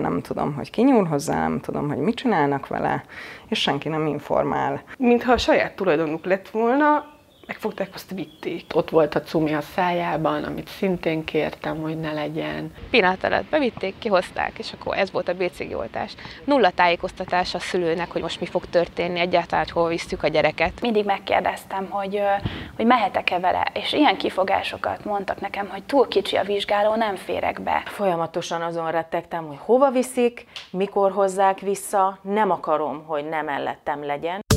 Nem tudom, hogy ki nyúl hozzá, tudom, hogy mit csinálnak vele, és senki nem informál. Mintha a saját tulajdonuk lett volna, megfogták, azt vitték. Ott volt a cumi a szájában, amit szintén kértem, hogy ne legyen. Pillanat alatt bevitték, kihozták, és akkor ez volt a BCG oltás. Nulla tájékoztatás a szülőnek, hogy most mi fog történni, egyáltalán, hogy hol visszük a gyereket. Mindig megkérdeztem, hogy, hogy mehetek-e vele, és ilyen kifogásokat mondtak nekem, hogy túl kicsi a vizsgáló, nem férek be. Folyamatosan azon rettegtem, hogy hova viszik, mikor hozzák vissza, nem akarom, hogy nem mellettem legyen.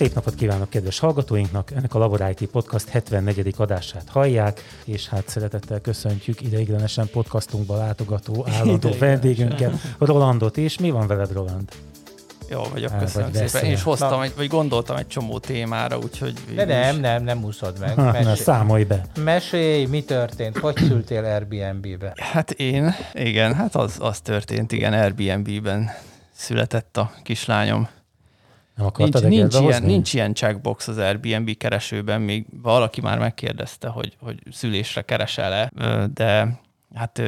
Szép napot kívánok kedves hallgatóinknak! Ennek a Labor IT Podcast 74. adását hallják, és hát szeretettel köszöntjük ideiglenesen podcastunkba látogató állandó vendégünket, Rolandot és Mi van veled, Roland? Jó vagyok, köszönöm vagy szépen. Én is hoztam, egy, vagy gondoltam egy csomó témára, úgyhogy... De nem, is... nem, nem úszod meg. Ha, Mesélj. Na, számolj be. Mesélj, mi történt? Hogy szültél Airbnb-be? Hát én, igen, hát az, az történt, igen, Airbnb-ben született a kislányom. Nem nincs, nincs, ilyen, nincs ilyen checkbox az Airbnb keresőben, még valaki már megkérdezte, hogy, hogy szülésre keresel-e, de hát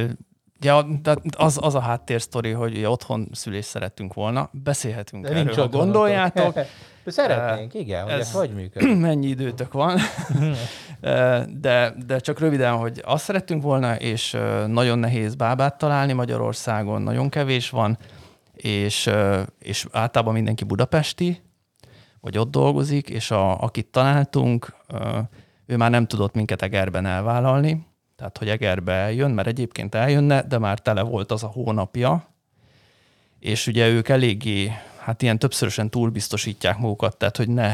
Ja, de az, az a háttérsztori, hogy otthon szülést szerettünk volna, beszélhetünk de erről, ha gondoljátok. Szeretnénk, igen, hogy ez, ez hogy működik. Mennyi időtök van. de, de csak röviden, hogy azt szerettünk volna, és nagyon nehéz bábát találni Magyarországon, nagyon kevés van, és, és általában mindenki budapesti, vagy ott dolgozik, és a, akit találtunk, ő már nem tudott minket Egerben elvállalni, tehát hogy Egerbe eljön, mert egyébként eljönne, de már tele volt az a hónapja, és ugye ők eléggé, hát ilyen többszörösen túlbiztosítják magukat, tehát hogy ne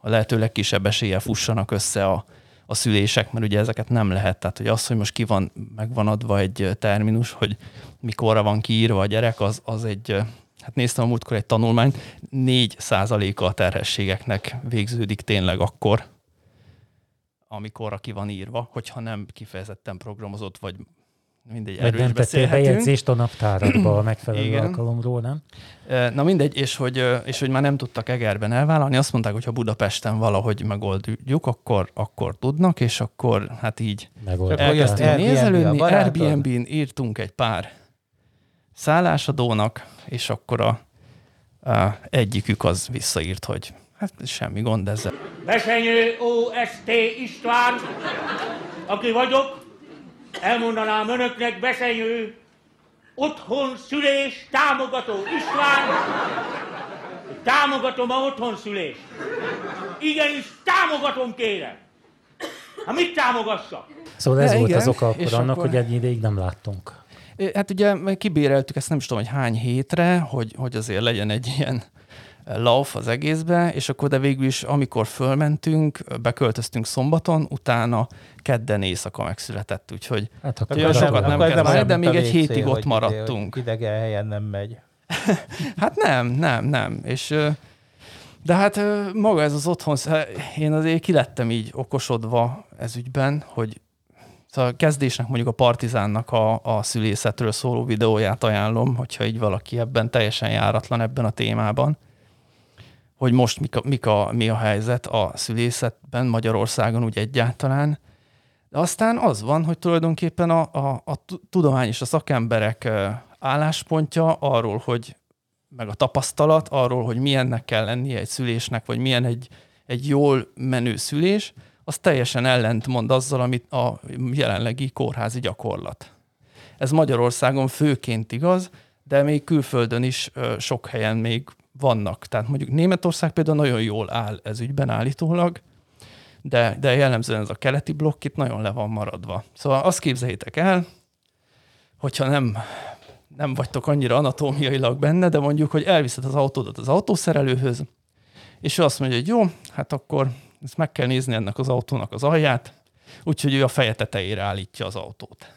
a lehető legkisebb esélye fussanak össze a, a szülések, mert ugye ezeket nem lehet. Tehát, hogy az, hogy most ki van, meg van adva egy terminus, hogy mikorra van kiírva a gyerek, az, az egy, hát néztem a múltkor egy tanulmányt, 4 százaléka a terhességeknek végződik tényleg akkor, amikor ki van írva, hogyha nem kifejezetten programozott, vagy mindegy, erről nem tettél bejegyzést a naptárakba a megfelelő Igen. alkalomról, nem? Na mindegy, és hogy, és hogy már nem tudtak Egerben elvállalni, azt mondták, hogy ha Budapesten valahogy megoldjuk, akkor, akkor tudnak, és akkor hát így elkezdtünk nézelődni. Airbnb-n írtunk egy pár szállásadónak, és akkor a, a egyikük az visszaírt, hogy hát semmi gond ezzel. Besenyő OST István, aki vagyok, elmondanám önöknek Besenyő otthon szülés támogató István, támogatom a otthon szülést. Igenis, támogatom kérem. Ha mit támogassak? Szóval ez De volt igen, az oka akkor annak, akkor... hogy egy ideig nem láttunk. Hát ugye kibéreltük ezt nem is tudom, hogy hány hétre, hogy, hogy azért legyen egy ilyen lauf az egészbe, és akkor de végül is, amikor fölmentünk, beköltöztünk szombaton, utána kedden éjszaka megszületett, úgyhogy hát akkor olyan sokat nem, nem kellett, de még egy hétig ott maradtunk. Idegen helyen nem megy. hát nem, nem, nem. És de hát maga ez az otthon, én azért kilettem így okosodva ez ügyben, hogy a kezdésnek mondjuk a Partizánnak a, a szülészetről szóló videóját ajánlom, hogyha így valaki ebben teljesen járatlan ebben a témában, hogy most mik a, mik a, mi a helyzet a szülészetben Magyarországon úgy egyáltalán. De aztán az van, hogy tulajdonképpen a, a, a tudomány és a szakemberek álláspontja arról, hogy meg a tapasztalat arról, hogy milyennek kell lennie egy szülésnek, vagy milyen egy, egy jól menő szülés, az teljesen ellentmond azzal, amit a jelenlegi kórházi gyakorlat. Ez Magyarországon főként igaz, de még külföldön is sok helyen még vannak. Tehát mondjuk Németország például nagyon jól áll ez ügyben állítólag, de, de jellemzően ez a keleti blokk itt nagyon le van maradva. Szóval azt képzeljétek el, hogyha nem, nem vagytok annyira anatómiailag benne, de mondjuk, hogy elviszed az autódat az autószerelőhöz, és ő azt mondja, hogy jó, hát akkor ezt meg kell nézni ennek az autónak az alját, úgyhogy ő a feje tetejére állítja az autót.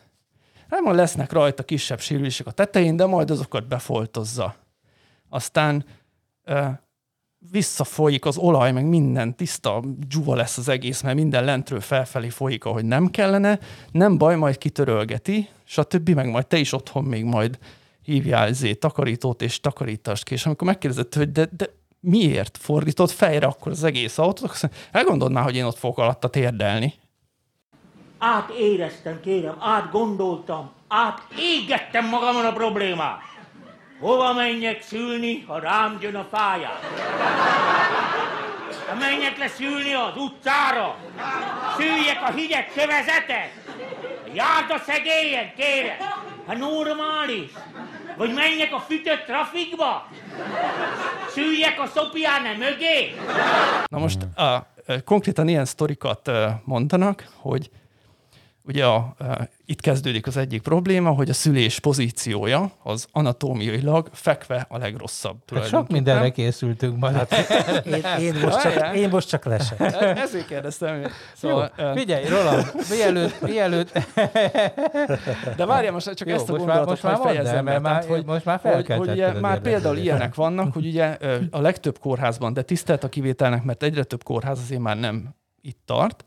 Nem lesznek rajta kisebb sérülések a tetején, de majd azokat befoltozza. Aztán visszafolyik az olaj, meg minden tiszta dzsuva lesz az egész, mert minden lentről felfelé folyik, ahogy nem kellene, nem baj, majd kitörölgeti, stb. meg majd te is otthon még majd hívjál zé takarítót és takarítást ki, és amikor megkérdezett, hogy de, de miért fordított fejre akkor az egész autót, elgondold már, hogy én ott fogok alatta térdelni. Átéreztem, kérem, átgondoltam, átégettem magamon a problémát. Hova menjek szülni, ha rám jön a fáját? Ha menjek le szülni az utcára? Szüljek a hideg kövezetet? Járda szegélyen, kérem! Ha normális? Vagy menjek a fütött trafikba? Szüljek a szopiáne mögé? Na most a, konkrétan ilyen sztorikat mondanak, hogy ugye a, a, itt kezdődik az egyik probléma, hogy a szülés pozíciója az anatómiailag fekve a legrosszabb. Hát sok mindenre készültünk ma. Hát, én, én, most csak, én most csak lesek. Ezért kérdeztem. Szóval, Jó, figyelj, Roland, mielőtt, mielőtt... De várjál, most csak Jó, ezt a most gondolatot már, most már fejezem mert már, hogy, most már hogy, hogy ugye már például ilyenek vannak, hogy ugye a legtöbb kórházban, de tisztelt a kivételnek, mert egyre több kórház azért már nem itt tart,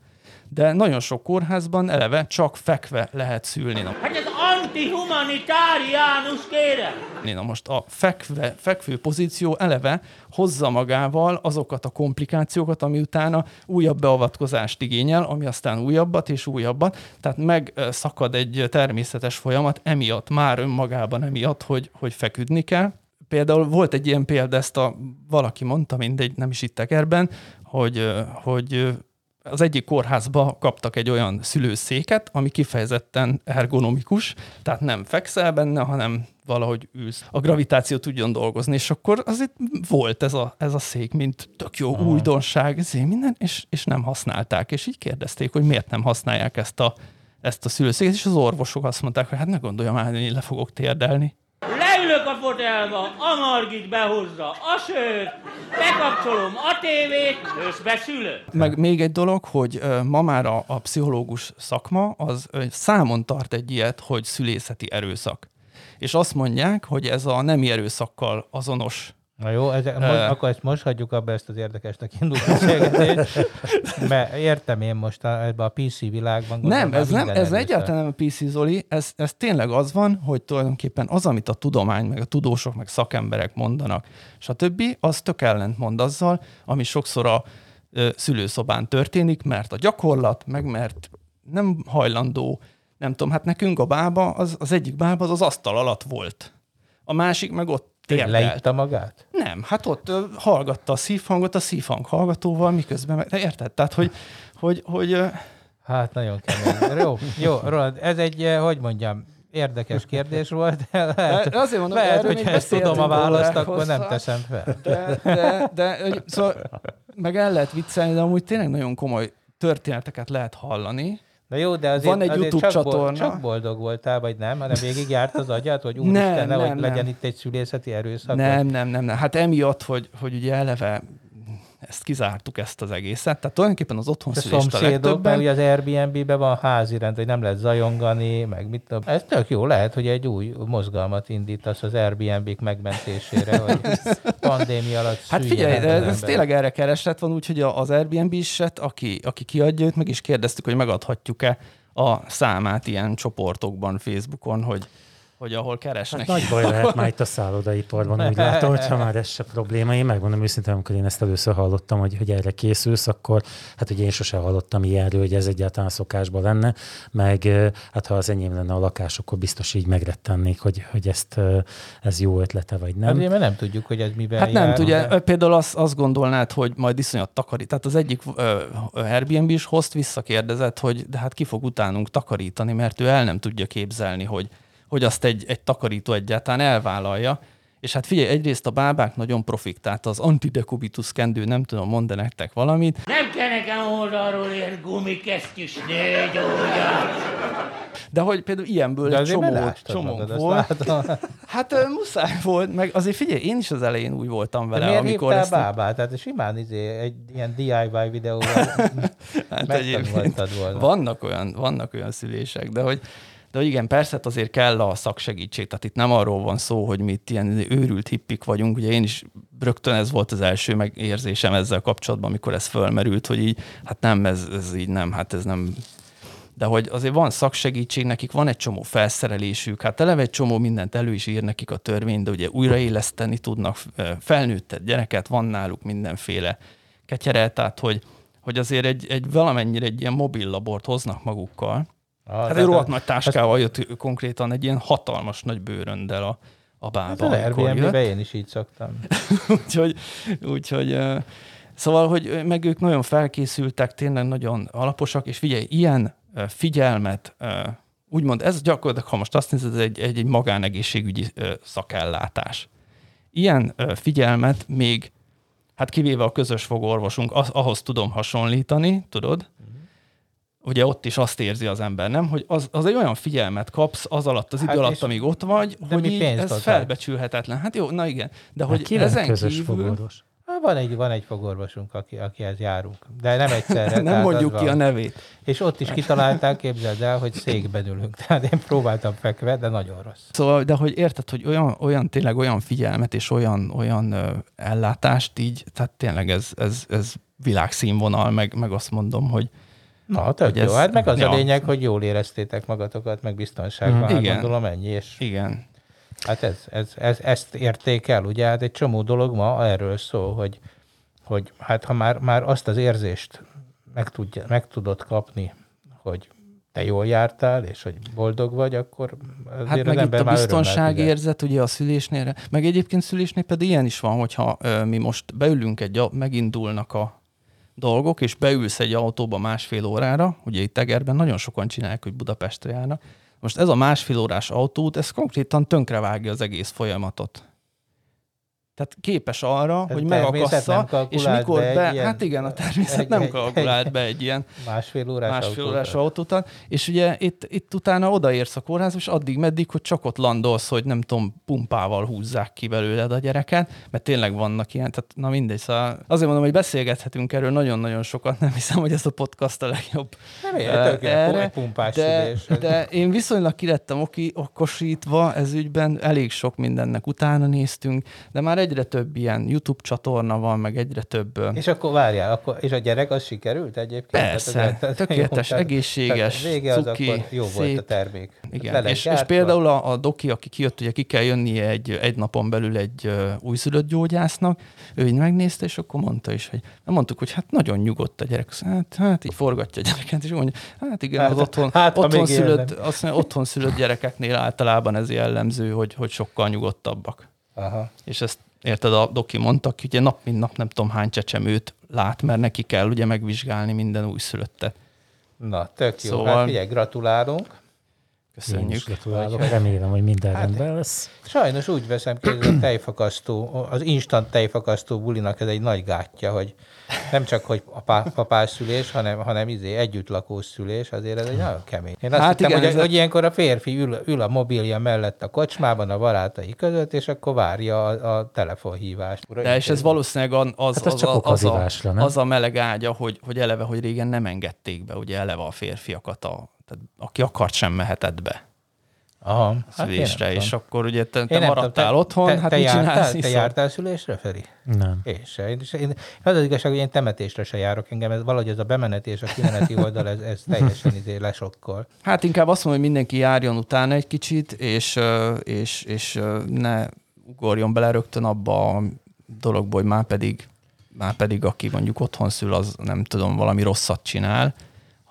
de nagyon sok kórházban eleve csak fekve lehet szülni. Hát ez antihumanitáriánus, kérem! Na most a fekve, fekvő pozíció eleve hozza magával azokat a komplikációkat, ami utána újabb beavatkozást igényel, ami aztán újabbat és újabbat, tehát megszakad egy természetes folyamat, emiatt már önmagában emiatt, hogy, hogy feküdni kell. Például volt egy ilyen példa, ezt a valaki mondta, mindegy, nem is itt tekerben, hogy, hogy az egyik kórházba kaptak egy olyan szülőszéket, ami kifejezetten ergonomikus, tehát nem fekszel benne, hanem valahogy ülsz. A gravitáció tudjon dolgozni, és akkor azért volt ez a, ez a szék, mint tök jó Aha. újdonság, ezért minden, és, és nem használták. És így kérdezték, hogy miért nem használják ezt a, ezt a szülőszéket, és az orvosok azt mondták, hogy hát ne gondoljam már, hogy én le fogok térdelni. Leülök a fotelba, a Margit behozza a sört, bekapcsolom a tévét, és beszülök. Meg még egy dolog, hogy ma már a, a pszichológus szakma az számon tart egy ilyet, hogy szülészeti erőszak. És azt mondják, hogy ez a nemi erőszakkal azonos Na jó, ezek, most, akkor ezt most hagyjuk abba ezt az érdekesnek indult beszélgetést, mert értem én most a, ebbe a PC világban. Nem, ez, nem, ez egyáltalán nem a PC, Zoli, ez, ez tényleg az van, hogy tulajdonképpen az, amit a tudomány, meg a tudósok, meg szakemberek mondanak, stb., az tök mond azzal, ami sokszor a ö, szülőszobán történik, mert a gyakorlat, meg mert nem hajlandó, nem tudom, hát nekünk a bába, az, az egyik bába az az asztal alatt volt. A másik meg ott térdelt. Leitta magát? Nem, hát ott ö, hallgatta a szívhangot a szívhang hallgatóval, miközben, meg, érted? Tehát, hogy, hogy, hogy ö... Hát nagyon kemény. Jó, jó, Roland, ez egy, hogy mondjam, érdekes kérdés volt. Lehet, de azért mondom, lehet hogy ezt tudom a választ, akkor nem teszem fel. De, de, de, de szóval, meg el lehet viccelni, de amúgy tényleg nagyon komoly történeteket lehet hallani, Na jó, de azért, Van egy azért YouTube csak, csatorna. Bold, csak boldog voltál, vagy nem? Hanem végig járt az agyát, hogy úristen, nehogy nem, legyen nem. itt egy szülészeti erőszak? Nem, nem, nem, nem. Hát emiatt, hogy, hogy ugye eleve ezt kizártuk, ezt az egészet. Tehát tulajdonképpen az otthon a szomszédok, mert ugye az Airbnb-ben van házi rend, hogy nem lehet zajongani, meg mit tudom. Ez tök jó, lehet, hogy egy új mozgalmat indítasz az Airbnb-k megmentésére, hogy pandémia alatt Hát figyelj, ez ember. tényleg erre keresett van, úgyhogy az Airbnb is, aki, aki kiadja őt, meg is kérdeztük, hogy megadhatjuk-e a számát ilyen csoportokban, Facebookon, hogy hogy ahol keresnek. Hát nagy baj lehet már itt a szállodaiparban, úgy látom, hogyha már ez se probléma. Én megmondom őszintén, amikor én ezt először hallottam, hogy, hogy erre készülsz, akkor hát hogy én sosem hallottam ilyenről, hogy ez egyáltalán szokásban lenne, meg hát ha az enyém lenne a lakás, akkor biztos így megrettennék, hogy, hogy ezt, ez jó ötlete, vagy nem. Hát, mert nem tudjuk, hogy ez miben Hát nem tudja, de... például azt, azt gondolnád, hogy majd iszonyat takarít. Tehát az egyik uh, Airbnb is host visszakérdezett, hogy de hát ki fog utánunk takarítani, mert ő el nem tudja képzelni, hogy hogy azt egy, egy takarító egyáltalán elvállalja. És hát figyelj, egyrészt a bábák nagyon profik, tehát az antidekubitus kendő, nem tudom, mondani nektek valamit. Nem kell nekem oldalról ilyen gumikesztyűs nőgyógyat. De hogy például ilyenből De egy csomó, csomó volt. Hát muszáj volt, meg azért figyelj, én is az elején úgy voltam vele, De amikor ezt... bábát? Tehát simán izé, egy ilyen DIY videóval hát volna. Vannak olyan, vannak olyan szülések, de hogy de igen, persze hát azért kell a szaksegítség, tehát itt nem arról van szó, hogy mi itt ilyen őrült hippik vagyunk, ugye én is rögtön ez volt az első megérzésem ezzel kapcsolatban, amikor ez fölmerült, hogy így, hát nem, ez, ez így nem, hát ez nem, de hogy azért van szaksegítség, nekik van egy csomó felszerelésük, hát eleve egy csomó mindent elő is ír nekik a törvény, de ugye újraéleszteni tudnak felnőttet gyereket, van náluk mindenféle ketyere, tehát hogy, hogy azért egy, egy valamennyire egy ilyen mobil labort hoznak magukkal. Ah, hát egy rohadt nagy táskával jött konkrétan egy ilyen hatalmas nagy bőröndel a, a bába. Hát az Airbnb-ben én is így szoktam. úgyhogy, úgyhogy Szóval, hogy meg ők nagyon felkészültek, tényleg nagyon alaposak, és figyelj, ilyen figyelmet, úgymond ez gyakorlatilag, ha most azt nézed, ez egy, egy, egy magánegészségügyi szakellátás. Ilyen figyelmet még, hát kivéve a közös fogorvosunk, az, ahhoz tudom hasonlítani, tudod? Ugye ott is azt érzi az ember, nem? Hogy az, az egy olyan figyelmet kapsz az alatt, az idő hát alatt, amíg ott vagy, hogy így ez adták. felbecsülhetetlen. Hát jó, na igen. De hát hogy ezen közös kívül, fogorvos? Hát van egy, van egy fogorvosunk, aki, akihez járunk, de nem egyszerre. nem mondjuk ki a nevét. És ott is kitalálták, képzeld el, hogy székben ülünk. Tehát én próbáltam fekve, de nagyon rossz. Szóval, de hogy érted, hogy olyan, olyan tényleg olyan figyelmet és olyan, olyan ö, ellátást így, tehát tényleg ez, ez, ez világszínvonal, meg, meg azt mondom, hogy, Na, tök jó. Ez, hát meg az ja. a lényeg, hogy jól éreztétek magatokat, meg biztonságban. Mm. Hát Igen. gondolom ennyi. És... Igen. Hát ez, ez, ez, ezt érték el, ugye? Hát egy csomó dolog ma erről szól, hogy, hogy hát ha már, már azt az érzést meg, tudja, meg tudod kapni, hogy te jól jártál, és hogy boldog vagy, akkor azért hát meg itt a biztonság érzet ugye a szülésnél, meg egyébként szülésnél pedig ilyen is van, hogyha ö, mi most beülünk egy, megindulnak a dolgok, és beülsz egy autóba másfél órára, ugye itt Tegerben nagyon sokan csinálják, hogy Budapestre járnak, most ez a másfél órás autót, ez konkrétan tönkrevágja az egész folyamatot. Tehát képes arra, hát hogy megakassza, és mikor be, be ilyen, hát igen, a természet egy, nem kalkulált be egy ilyen másfél órás, másfél órás autót. És ugye itt, itt utána odaérsz a kórházba, és addig meddig, hogy csak ott landolsz, hogy nem tudom, pumpával húzzák ki belőled a gyereket, mert tényleg vannak ilyen, tehát na mindegy, szóval azért mondom, hogy beszélgethetünk erről nagyon-nagyon sokat, nem hiszem, hogy ez a podcast a legjobb. Nem értek, erre, pumpás de, de én viszonylag kilettem oki, okosítva ez ügyben, elég sok mindennek utána néztünk, de már egyre több ilyen YouTube csatorna van, meg egyre több... És akkor várjál, akkor, és a gyerek az sikerült egyébként? Persze, tehát, tehát, tökéletes, jó, egészséges, tehát vége az cuki, akkor jó szép. volt a termék. Igen, és, és például a, a doki, aki kijött, ugye ki kell jönnie egy, egy napon belül egy uh, újszülött gyógyásznak, ő így megnézte, és akkor mondta is, hogy mondtuk, hogy hát nagyon nyugodt a gyerek. Hát, hát így forgatja a gyereket, és mondja, hát igen, hát, az otthon, hát, otthon, szülött, azt mondja, otthon szülött gyerekeknél általában ez jellemző, hogy, hogy sokkal nyugodtabbak. Aha. És ezt érted, a doki mondta, hogy ugye nap mint nap nem tudom hány csecsemőt lát, mert neki kell ugye megvizsgálni minden újszülöttet. Na, tök jó. Szóval... Hát figyelj, gratulálunk. Köszönjük. gratulálok. Remélem, hogy minden hát, rendben lesz. Sajnos úgy veszem ki, hogy a tejfakasztó, az instant tejfakasztó bulinak ez egy nagy gátja, hogy nem csak, hogy apás szülés, hanem, hanem izé együttlakós szülés, azért ez egy nagyon kemény. Én azt hát hittem, igen, hogy, hogy ilyenkor a férfi ül, ül a mobilja mellett a kocsmában a barátai között, és akkor várja a, a telefonhívást. Ura, De és ez valószínűleg az, hát az, az, az, a, az a meleg ágya, hogy, hogy eleve, hogy régen nem engedték be, ugye eleve a férfiakat, a, tehát aki akart sem mehetett be. Aha, szülésre, hát és akkor ugye te, te maradtál te, otthon, te, hát te, mit jártál, te jártál szülésre, Feri? Nem. Én se. Én, én, az az igazság, hogy én temetésre se járok engem, ez, valahogy ez a bemeneti és a kimeneti oldal, ez, ez teljesen izé lesokkol. Hát inkább azt mondom, hogy mindenki járjon utána egy kicsit, és, és, és ne ugorjon bele rögtön abba a dologba, hogy már pedig, már pedig aki mondjuk otthon szül, az nem tudom, valami rosszat csinál,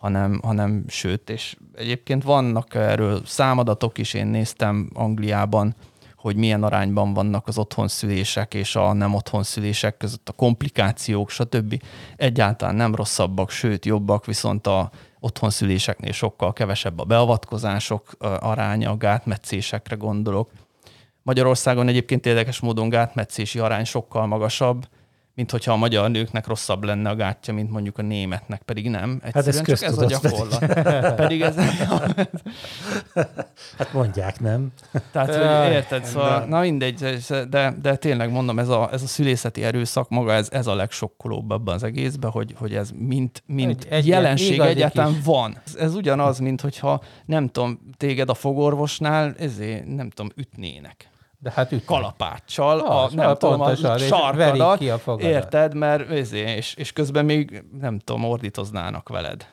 hanem, hanem sőt, és egyébként vannak erről számadatok is, én néztem Angliában, hogy milyen arányban vannak az otthonszülések és a nem otthonszülések között a komplikációk, stb. Egyáltalán nem rosszabbak, sőt jobbak, viszont a otthonszüléseknél sokkal kevesebb a beavatkozások aránya, a gátmetszésekre gondolok. Magyarországon egyébként érdekes módon gátmetszési arány sokkal magasabb, mint hogyha a magyar nőknek rosszabb lenne a gátja, mint mondjuk a németnek, pedig nem. hát ez csak ez a gyakorlat. Pedig, ez Hát mondják, nem? Tehát, hogy érted, szóval, na mindegy, de, de tényleg mondom, ez a, ez a szülészeti erőszak maga, ez, ez a legsokkolóbb abban az egészben, hogy, hogy ez mint, mint egy, egy jelenség egyáltalán van. Ez, ez ugyanaz, mint hogyha nem tudom, téged a fogorvosnál ezért nem tudom, ütnének de hát ütni. kalapáccsal, ah, a, nem tudom, a sarkadat, ki a érted, mert és, és közben még nem tudom, ordítoznának veled.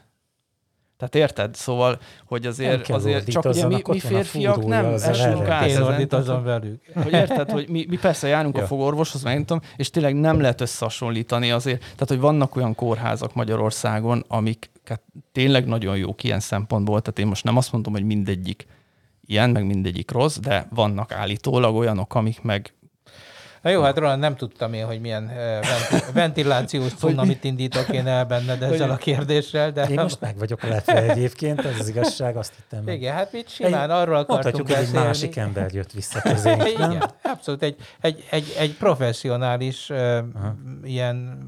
Tehát érted? Szóval, hogy azért, azért csak ugye mi, mi a férfiak nem esünk át Én ezen. velük. Hogy érted, hogy mi, mi persze járunk a Ja. fogorvoshoz, meg tudom, és tényleg nem lehet összehasonlítani azért. Tehát, hogy vannak olyan kórházak Magyarországon, amiket tényleg nagyon jók ilyen szempontból. Tehát én most nem azt mondom, hogy mindegyik ilyen, meg mindegyik rossz, de vannak állítólag olyanok, amik meg Na jó, hát Roland, nem tudtam én, hogy milyen eh, venti- ventilációs cunamit indítok én el benned ezzel a kérdéssel, de... Én most meg vagyok lepve egyébként, ez az igazság, azt hittem. meg. Igen, hát mit simán Egy- arról akartunk Mondhatjuk, hogy egy másik ember jött vissza közénk, nem? Igen, abszolút. Egy, egy, egy, egy professzionális uh, ilyen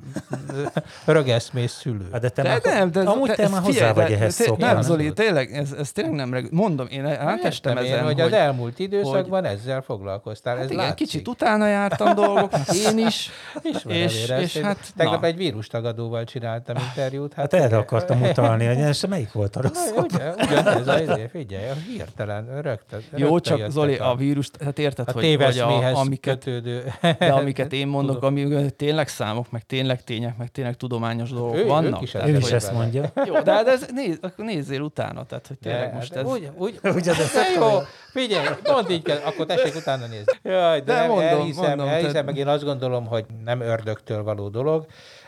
rögeszmész szülő. Hát de te De már, nem, de, amúgy de te már figyelj, hozzá vagy de- ehhez szokva. Nem, Zoli, tényleg, ez, ez tényleg nem, reg- mondom, én átestem ezen, hogy, az elmúlt időszakban ezzel foglalkoztál. Hát ez igen, látszik. kicsit utána jártam dolgok, én is, Ismerem és, és Én hát, Tegnap na. egy vírustagadóval csináltam interjút. Hát erre akartam utalni, hogy és melyik volt a rossz? ugye, ugyanez a izé, figyelj, hirtelen, rögtön. Jó, rögtön csak jöttek Zoli, a, a vírus, hát érted, a hogy, hogy a, amiket, kötődő. de amiket én mondok, ami tényleg számok, meg tényleg tények, meg tényleg tudományos dolgok Ő- ők vannak. is tehát, Ő is ezt mondja. Jó, de, hát ez, néz, akkor nézzél utána, tehát hogy tényleg De, most de ez... Úgy, úgy, Ugye, de de jó, figyelj, mondd így kell, akkor tessék utána nézni. Jaj, de, De nem, mondom, elhiszem, mondom, elhiszem tehát- meg én azt gondolom, hogy nem ördögtől való dolog.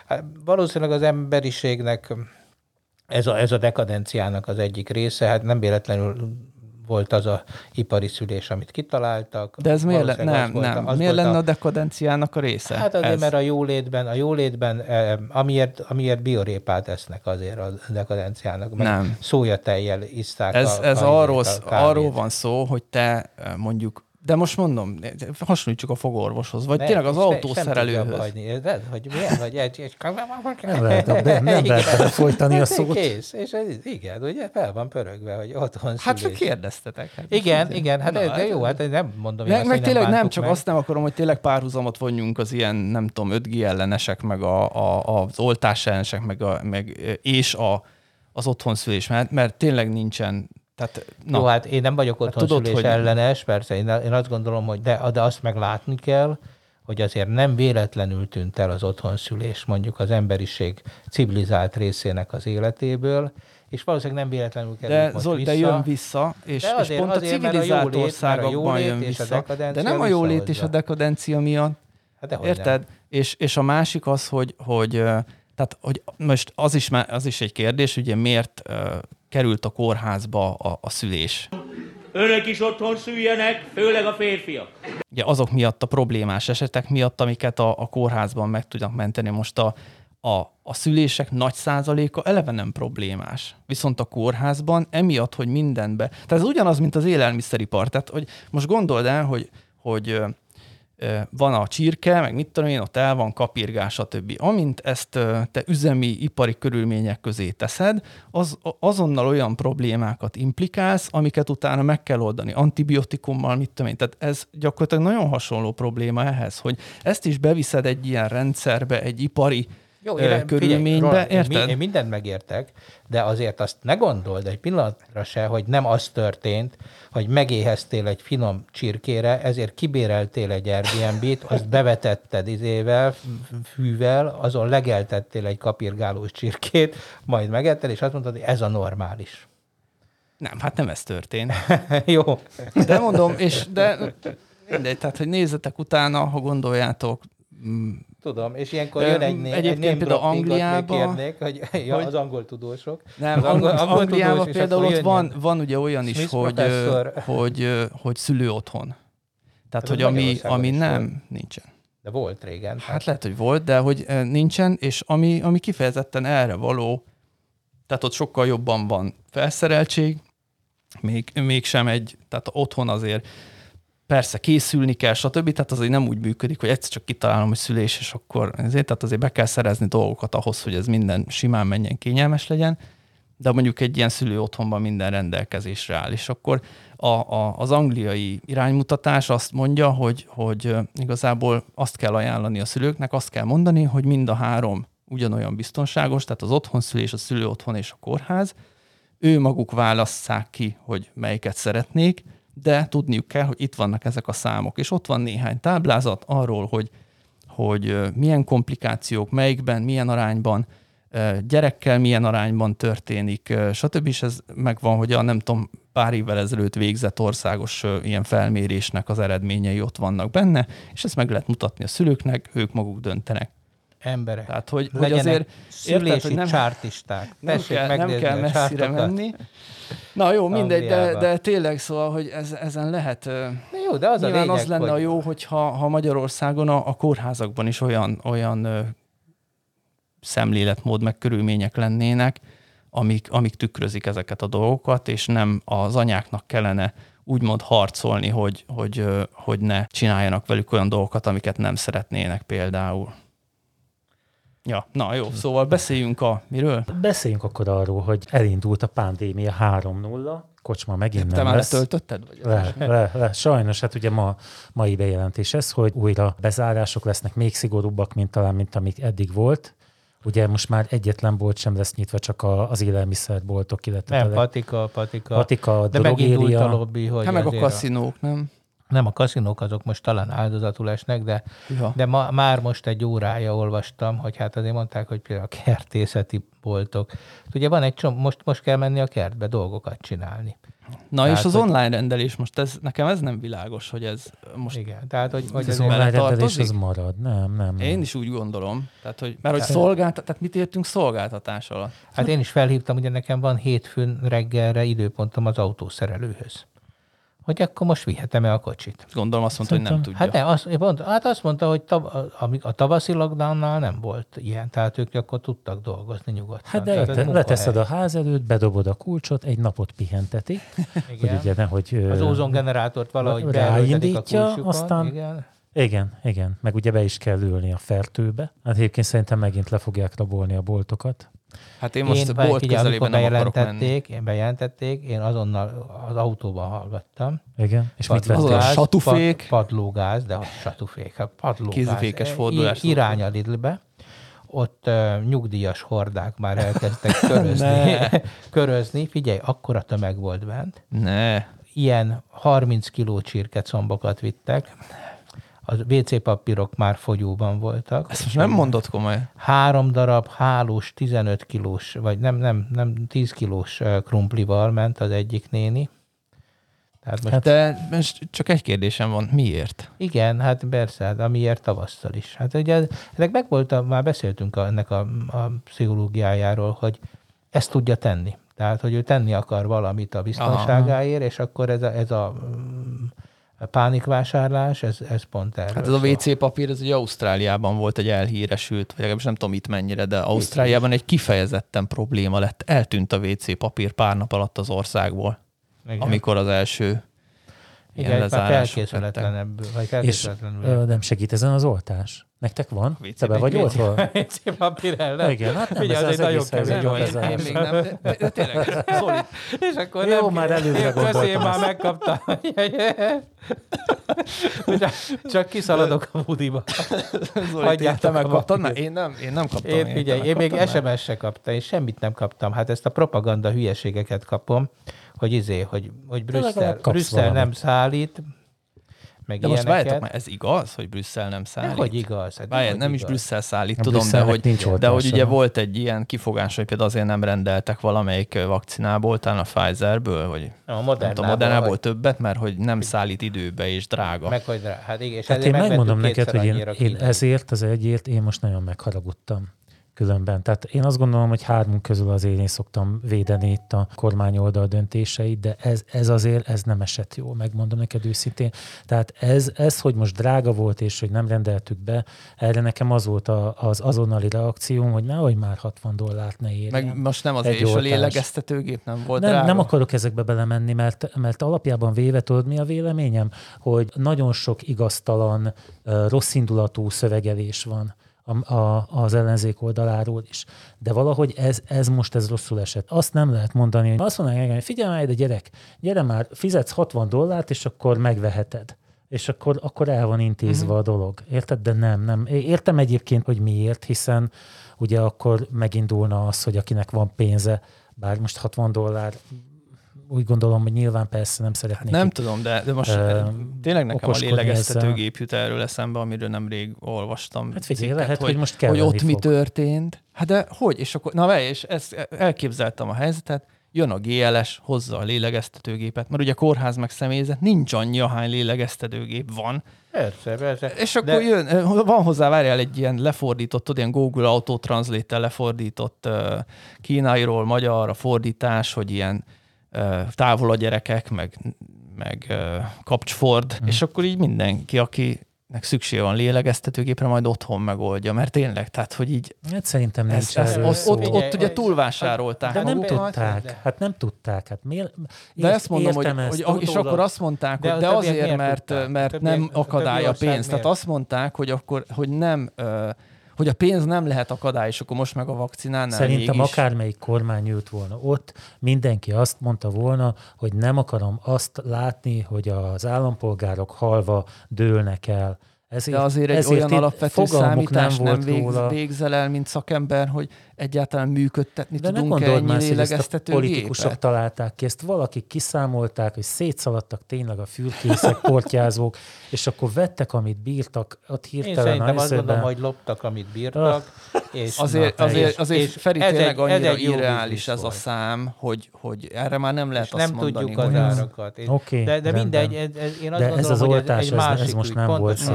Hát Valószínűleg az emberiségnek ez a, ez a dekadenciának az egyik része, hát nem véletlenül volt az a ipari szülés, amit kitaláltak. De ez miért, le, nem, volt a- nem. az miért lenne a dekadenciának a része? Hát azért, ez? mert a jólétben, a jólétben, eh, amiért, amiért biorépát esznek azért a dekadenciának. meg Nem. Szójatejjel iszták Ez, a, ez a, arról, a kávét. arról van szó, hogy te eh, mondjuk, de most mondom, hasonlítsuk a fogorvoshoz, vagy Ne, tényleg az autószerelőhöz. hagyni, érted? Hogy milyen, hogy egy, egy... Nem lehet, abba- nem lehet belefolytani a Hát szót. Kész, és ez, igen, ugye fel van pörögve, hogy otthon Hát szülés. kérdeztetek. Hát Igen, igen, hát Na, de jó, hát nem mondom Meg, meg tényleg nem, csak meg. azt nem akarom, hogy tényleg párhuzamot vonjunk az ilyen, nem tudom, 5G ellenesek, meg a, a, az oltás ellenesek, meg, a, meg és a, az otthonszülés, mert, mert tényleg nincsen, tehát na, Jó, hát én nem vagyok otthon tudod, tudod, hogy- ellenes, persze, én, én azt gondolom, hogy de, de azt meg látni kell, hogy azért nem véletlenül tűnt el az otthonszülés mondjuk az emberiség civilizált részének az életéből, és valószínűleg nem véletlenül került de Zoli, vissza. de jön vissza, és, De és azért- pont a azért, a civilizált jólét- a országokban jólét jön és a vissza. dekadencia De nem a jólét és a dekadencia miatt, Hát Érted? Nem. És, és a másik az, hogy, hogy, tehát, hogy most az is, az is egy kérdés, ugye miért került a kórházba a, a szülés. Önök is otthon szüljenek, főleg a férfiak. Ugye azok miatt, a problémás esetek miatt, amiket a, a kórházban meg tudnak menteni. Most a, a, a szülések nagy százaléka eleve nem problémás. Viszont a kórházban emiatt, hogy mindenbe. Tehát ez ugyanaz, mint az élelmiszeripar. Tehát, hogy most gondold el, hogy, hogy van a csirke, meg mit tudom én, ott el van kapirgás, stb. Amint ezt te üzemi, ipari körülmények közé teszed, az azonnal olyan problémákat implikálsz, amiket utána meg kell oldani. Antibiotikummal, mit tudom én. Tehát ez gyakorlatilag nagyon hasonló probléma ehhez, hogy ezt is beviszed egy ilyen rendszerbe, egy ipari Jó, ö, én, figyelj, körülménybe, én, érted? én mindent megértek, de azért azt ne gondold egy pillanatra se, hogy nem az történt, hogy megéheztél egy finom csirkére, ezért kibéreltél egy Airbnb-t, azt bevetetted izével, fűvel, azon legeltettél egy kapirgálós csirkét, majd megetted, és azt mondtad, hogy ez a normális. Nem, hát nem ez történt. Jó. De mondom, és de mindegy, tehát, hogy nézzetek utána, ha gondoljátok, Tudom, és ilyenkor jön egy, né- egy egyébként például Angliában- kérnék, hogy, ja, hogy- az angol tudósok. Nem, az angol, angol Angliában tudós, például ott van, van ugye olyan is, hogy, hogy, hogy szülő otthon. Tehát, hogy ami, ami nem, volt. nincsen. De volt régen. Hát lehet, hogy volt, de hogy nincsen, és ami, ami kifejezetten erre való, tehát ott sokkal jobban van felszereltség, még, mégsem egy, tehát otthon azért persze készülni kell, stb. Tehát azért nem úgy működik, hogy egyszer csak kitalálom, hogy szülés, és akkor ezért, tehát azért be kell szerezni dolgokat ahhoz, hogy ez minden simán menjen, kényelmes legyen, de mondjuk egy ilyen szülő otthonban minden rendelkezésre áll, és akkor a, a, az angliai iránymutatás azt mondja, hogy, hogy igazából azt kell ajánlani a szülőknek, azt kell mondani, hogy mind a három ugyanolyan biztonságos, tehát az otthonszülés, a szülő otthon és a kórház, ő maguk válasszák ki, hogy melyiket szeretnék, de tudniuk kell, hogy itt vannak ezek a számok, és ott van néhány táblázat arról, hogy, hogy milyen komplikációk, melyikben, milyen arányban gyerekkel milyen arányban történik, stb. És ez megvan, hogy a nem tudom, pár évvel ezelőtt végzett országos ilyen felmérésnek az eredményei ott vannak benne, és ezt meg lehet mutatni a szülőknek, ők maguk döntenek. Emberek. Tehát, hogy, hogy azért szülési érted, hogy nem, csártisták. nem Tessék kell, nem kell messzire menni. Na jó, mindegy, de, de tényleg szóval, hogy ez, ezen lehet... Na jó, de az a lényeg, az lenne hogy a jó, hogyha ha Magyarországon a, a kórházakban is olyan, olyan ö, szemléletmód meg körülmények lennének, amik, amik tükrözik ezeket a dolgokat, és nem az anyáknak kellene úgymond harcolni, hogy, hogy, hogy ne csináljanak velük olyan dolgokat, amiket nem szeretnének például. Ja, na jó, szóval beszéljünk a... Miről? Beszéljünk akkor arról, hogy elindult a pandémia 3-0, kocsma megint Te nem már lesz. letöltötted? Vagy Le, le, le. Sajnos, hát ugye ma, mai bejelentés ez, hogy újra bezárások lesznek, még szigorúbbak, mint talán, mint amik eddig volt. Ugye most már egyetlen bolt sem lesz nyitva, csak a, az élelmiszerboltok, illetve nem, patika, patika. patika, de megint új a drogéria. lobby, hogy Hát meg a kaszinók, nem? Nem, a kaszinók azok most talán áldozatul esnek, de, Ja. de ma, már most egy órája olvastam, hogy hát azért mondták, hogy például a kertészeti boltok. Ugye van egy csomó, most, most kell menni a kertbe dolgokat csinálni. Na Tehát, és az hogy- online rendelés, most ez, nekem ez nem világos, hogy ez most Igen, tehát hogy, hogy Az azért- online rendelés az marad. Nem, nem. Én nem. is úgy gondolom. Tehát, hogy, mert hogy szolgáltat, tehát mit értünk szolgáltatás alatt? Hát én is felhívtam, ugye nekem van hétfőn reggelre időpontom az autószerelőhöz. Hogy akkor most vihetem-e a kocsit? Gondolom azt mondta, hogy nem tudja. Hát, ne, azt, hát azt mondta, hogy tav, a, a tavaszi lockdownnal nem volt ilyen, tehát ők akkor tudtak dolgozni nyugodtan. Hát de Tehát leteszed a ház előtt, bedobod a kulcsot, egy napot pihentetik, hogy Igen. ugye nehogy... Az ózongenerátort valahogy a ráindítja, kulcsukon. aztán Igen. Igen, igen. Meg ugye be is kell ülni a fertőbe. Hát egyébként szerintem megint le fogják rabolni a boltokat. Hát én most én, bolt figyelj, közelében nem akarok menni. bejelentették, én bejelentették, én azonnal az autóban hallgattam. Igen. És mit Az a vettél? satufék. Pad, padlógáz, de a satufék, hát padlógáz. Kézifékes I- fordulás. Irány a Lidlbe. Ott uh, nyugdíjas hordák már elkezdtek körözni. körözni. Figyelj, akkora tömeg volt bent. Ne. Ilyen 30 kiló csirkecombokat vittek. A WC papírok már fogyóban voltak. Ezt most nem mondod komoly. Három darab hálós 15 kilós, vagy nem, nem, nem 10 kilós krumplival ment az egyik néni. Tehát most, hát, De most csak egy kérdésem van. Miért? igen, hát persze, hát amiért tavasszal is. Hát ugye ennek meg volt, a, már beszéltünk a, ennek a, a pszichológiájáról, hogy ezt tudja tenni. Tehát, hogy ő tenni akar valamit a biztonságáért, és akkor ez a, ez a mm, a pánikvásárlás, ez, ez pont erről Hát ez a. WC papír, ez ugye Ausztráliában volt egy elhíresült, vagy legalábbis nem tudom itt mennyire, de Ausztráliában egy kifejezetten probléma lett. Eltűnt a WC papír pár nap alatt az országból, Igen. amikor az első Igen, már lezárások lettek. felkészületlenebb, vagy És felkészületlenül. ö, nem segít ezen az oltás? Nektek van? WC Te be vagy oltva? WC papír ellen. Igen, hát nem, Figyelj, ez az az egy egész helyzet kemény jó én, én még nem, de, de tényleg, Zoli, És akkor Jó, nem, már előre én gondoltam én már megkaptam. Csak- kiszaladok a budiba. Zoli Hagyjátok te megkaptad? Na, én nem, én nem kaptam. Én, figyelj, én még? SMS se kaptam, én semmit nem kaptam. Hát ezt a propaganda hülyeségeket kapom, hogy izé, hogy, hogy Brüsszel, Brüsszel nem szállít, meg De most várjátok már, ez igaz, hogy Brüsszel nem szállít? Hogy igaz. Hát Várjál, hogy nem is igaz. Brüsszel szállít, A tudom, de hogy, nincs de hogy ugye volt egy ilyen kifogás, hogy például azért nem rendeltek valamelyik vakcinából, talán a Pfizerből, vagy a nem tudom, Modernából, Modernából vagy- többet, mert hogy nem szállít időbe és drága. Meg hogy rá. Hát igen, és Hát én megmondom neked, hogy én, én ezért, az egyért én most nagyon megharagudtam különben. Tehát én azt gondolom, hogy hármunk közül azért én szoktam védeni itt a kormány oldal döntéseit, de ez, ez azért ez nem esett jól, megmondom neked őszintén. Tehát ez, ez, hogy most drága volt, és hogy nem rendeltük be, erre nekem az volt a, az azonnali reakcióm, hogy nehogy már 60 dollárt ne érjen. Meg most nem azért, Egy és a lélegeztetőgép nem volt nem, drága. nem akarok ezekbe belemenni, mert, mert alapjában véve tudod, mi a véleményem? Hogy nagyon sok igaztalan, rosszindulatú szövegelés van a, a, az ellenzék oldaláról is. De valahogy ez, ez most ez rosszul esett. Azt nem lehet mondani, hogy azt mondanák, hogy figyelj ide, gyerek, gyere már, fizetsz 60 dollárt, és akkor megveheted. És akkor, akkor el van intézve uh-huh. a dolog. Érted? De nem, nem. Értem egyébként, hogy miért, hiszen ugye akkor megindulna az, hogy akinek van pénze, bár most 60 dollár úgy gondolom, hogy nyilván persze nem szeretnék. Nem itt, tudom, de, de most ö, tényleg nekem a lélegeztetőgép jut erről eszembe, amiről nemrég olvastam. Hát figyelj, cikket, lehet, hogy most Hogy kelleni ott mi fog. történt. Hát de hogy? És akkor, na és ezt elképzeltem a helyzetet, jön a GLS, hozza a lélegeztetőgépet, mert ugye kórház meg személyzet, nincs annyi, ahány lélegeztetőgép van, Persze, persze. és akkor De... jön, van hozzá, várjál egy ilyen lefordított, ilyen Google Auto Translate-tel lefordított uh, kínairól magyarra fordítás, hogy ilyen távol a gyerekek, meg, meg kapcsford, Mhm. hmm. és akkor így mindenki, akinek szüksége van lélegeztetőgépre, majd otthon megoldja, mert tényleg, tehát, hogy így Hát szerintem ez, nincs ez, erről ott, szó. ott, ott ugye túlvásárolták. De nem tudták, hát nem tudták. Hát miért, De ezt mondom, hogy, ezt, hogy és akkor azt mondták, De hogy de azért, mert, mert nem többiek- a pénz. Tehát azt mondták, hogy akkor, hogy nem, hogy a pénz nem lehet akadály, és akkor most meg a vakcinánál Szerintem mégis. akármelyik kormány ült volna ott, mindenki azt mondta volna, hogy nem akarom azt látni, hogy az állampolgárok halva dőlnek el. Ezért, De azért egy ezért olyan alapvető fogalmuk számítás nem, volt vég, róla. végzel el, mint szakember, hogy egyáltalán működtetni De ne tudunk gondold ennyi hogy ezt a lélegeztető politikusok gépet? találták ki, ezt valakik kiszámolták, hogy szétszaladtak tényleg a fürkészek, portyázók, és akkor vettek, amit bírtak, ott Én hirtelen szerintem azt gondolom, hogy loptak, amit bírtak. És Azért, Na, azért, és- azért és Feri ez tényleg egy- ez annyira egy jó irreális ez a szám, hogy, hogy erre már nem lehet és azt nem mondani, tudjuk az hogy ez- árakat. Oké, de, de mindegy, ez, ez, én azt De ez gondolom, az hogy oltás, ez, egy ez- ez másik most nem volt szó.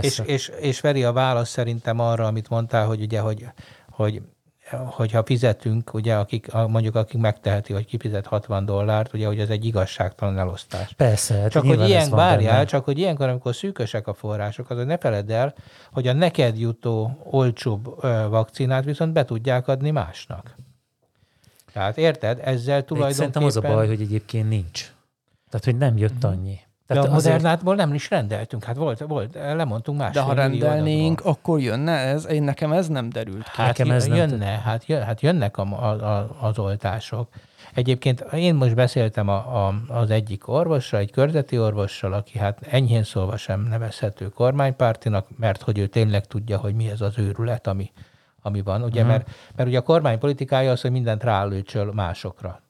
És, és, és Feri, a válasz szerintem arra, amit mondtál, hogy ugye, hogy, hogy hogyha fizetünk, ugye, akik, mondjuk akik megteheti, hogy kifizet 60 dollárt, ugye, hogy ez egy igazságtalan elosztás. Persze, hát Csak hogy ilyen, várjál, csak hogy ilyenkor, amikor szűkösek a források, az ne feledd el, hogy a neked jutó olcsóbb vakcinát viszont be tudják adni másnak. Tehát érted? Ezzel tulajdonképpen... Szerintem az a baj, hogy egyébként nincs. Tehát, hogy nem jött annyi. De Tehát a modernátból nem is rendeltünk. Hát volt, volt lemondtunk De másfél ha rendelnénk, akkor jönne ez? Én nekem ez nem derült ki. Hát Nekem ez nem jönne, hát, jön, hát jönnek a, a, a, az oltások. Egyébként én most beszéltem a, a, az egyik orvossal, egy körzeti orvossal, aki hát enyhén szólva sem nevezhető kormánypártinak, mert hogy ő tényleg tudja, hogy mi ez az őrület, ami, ami van. Ugye, Mhm. mert, mert ugye a kormány politikája az, hogy mindent rálőcsöl másokra.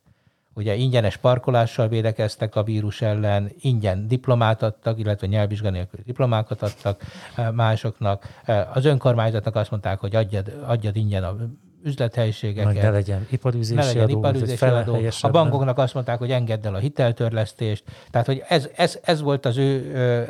Ugye ingyenes parkolással védekeztek a vírus ellen, ingyen diplomát adtak, illetve nyelvvizsga nélkül diplomákat adtak eh, másoknak. Eh, Az önkormányzatnak azt mondták, hogy adjad, adjad ingyen a üzlethelyiségeket. Meg ne legyen iparűzési ne legyen adó, iparűzési adó. A bankoknak azt mondták, hogy engedd el a hiteltörlesztést. Tehát, hogy ez, ez, ez volt az ő ö,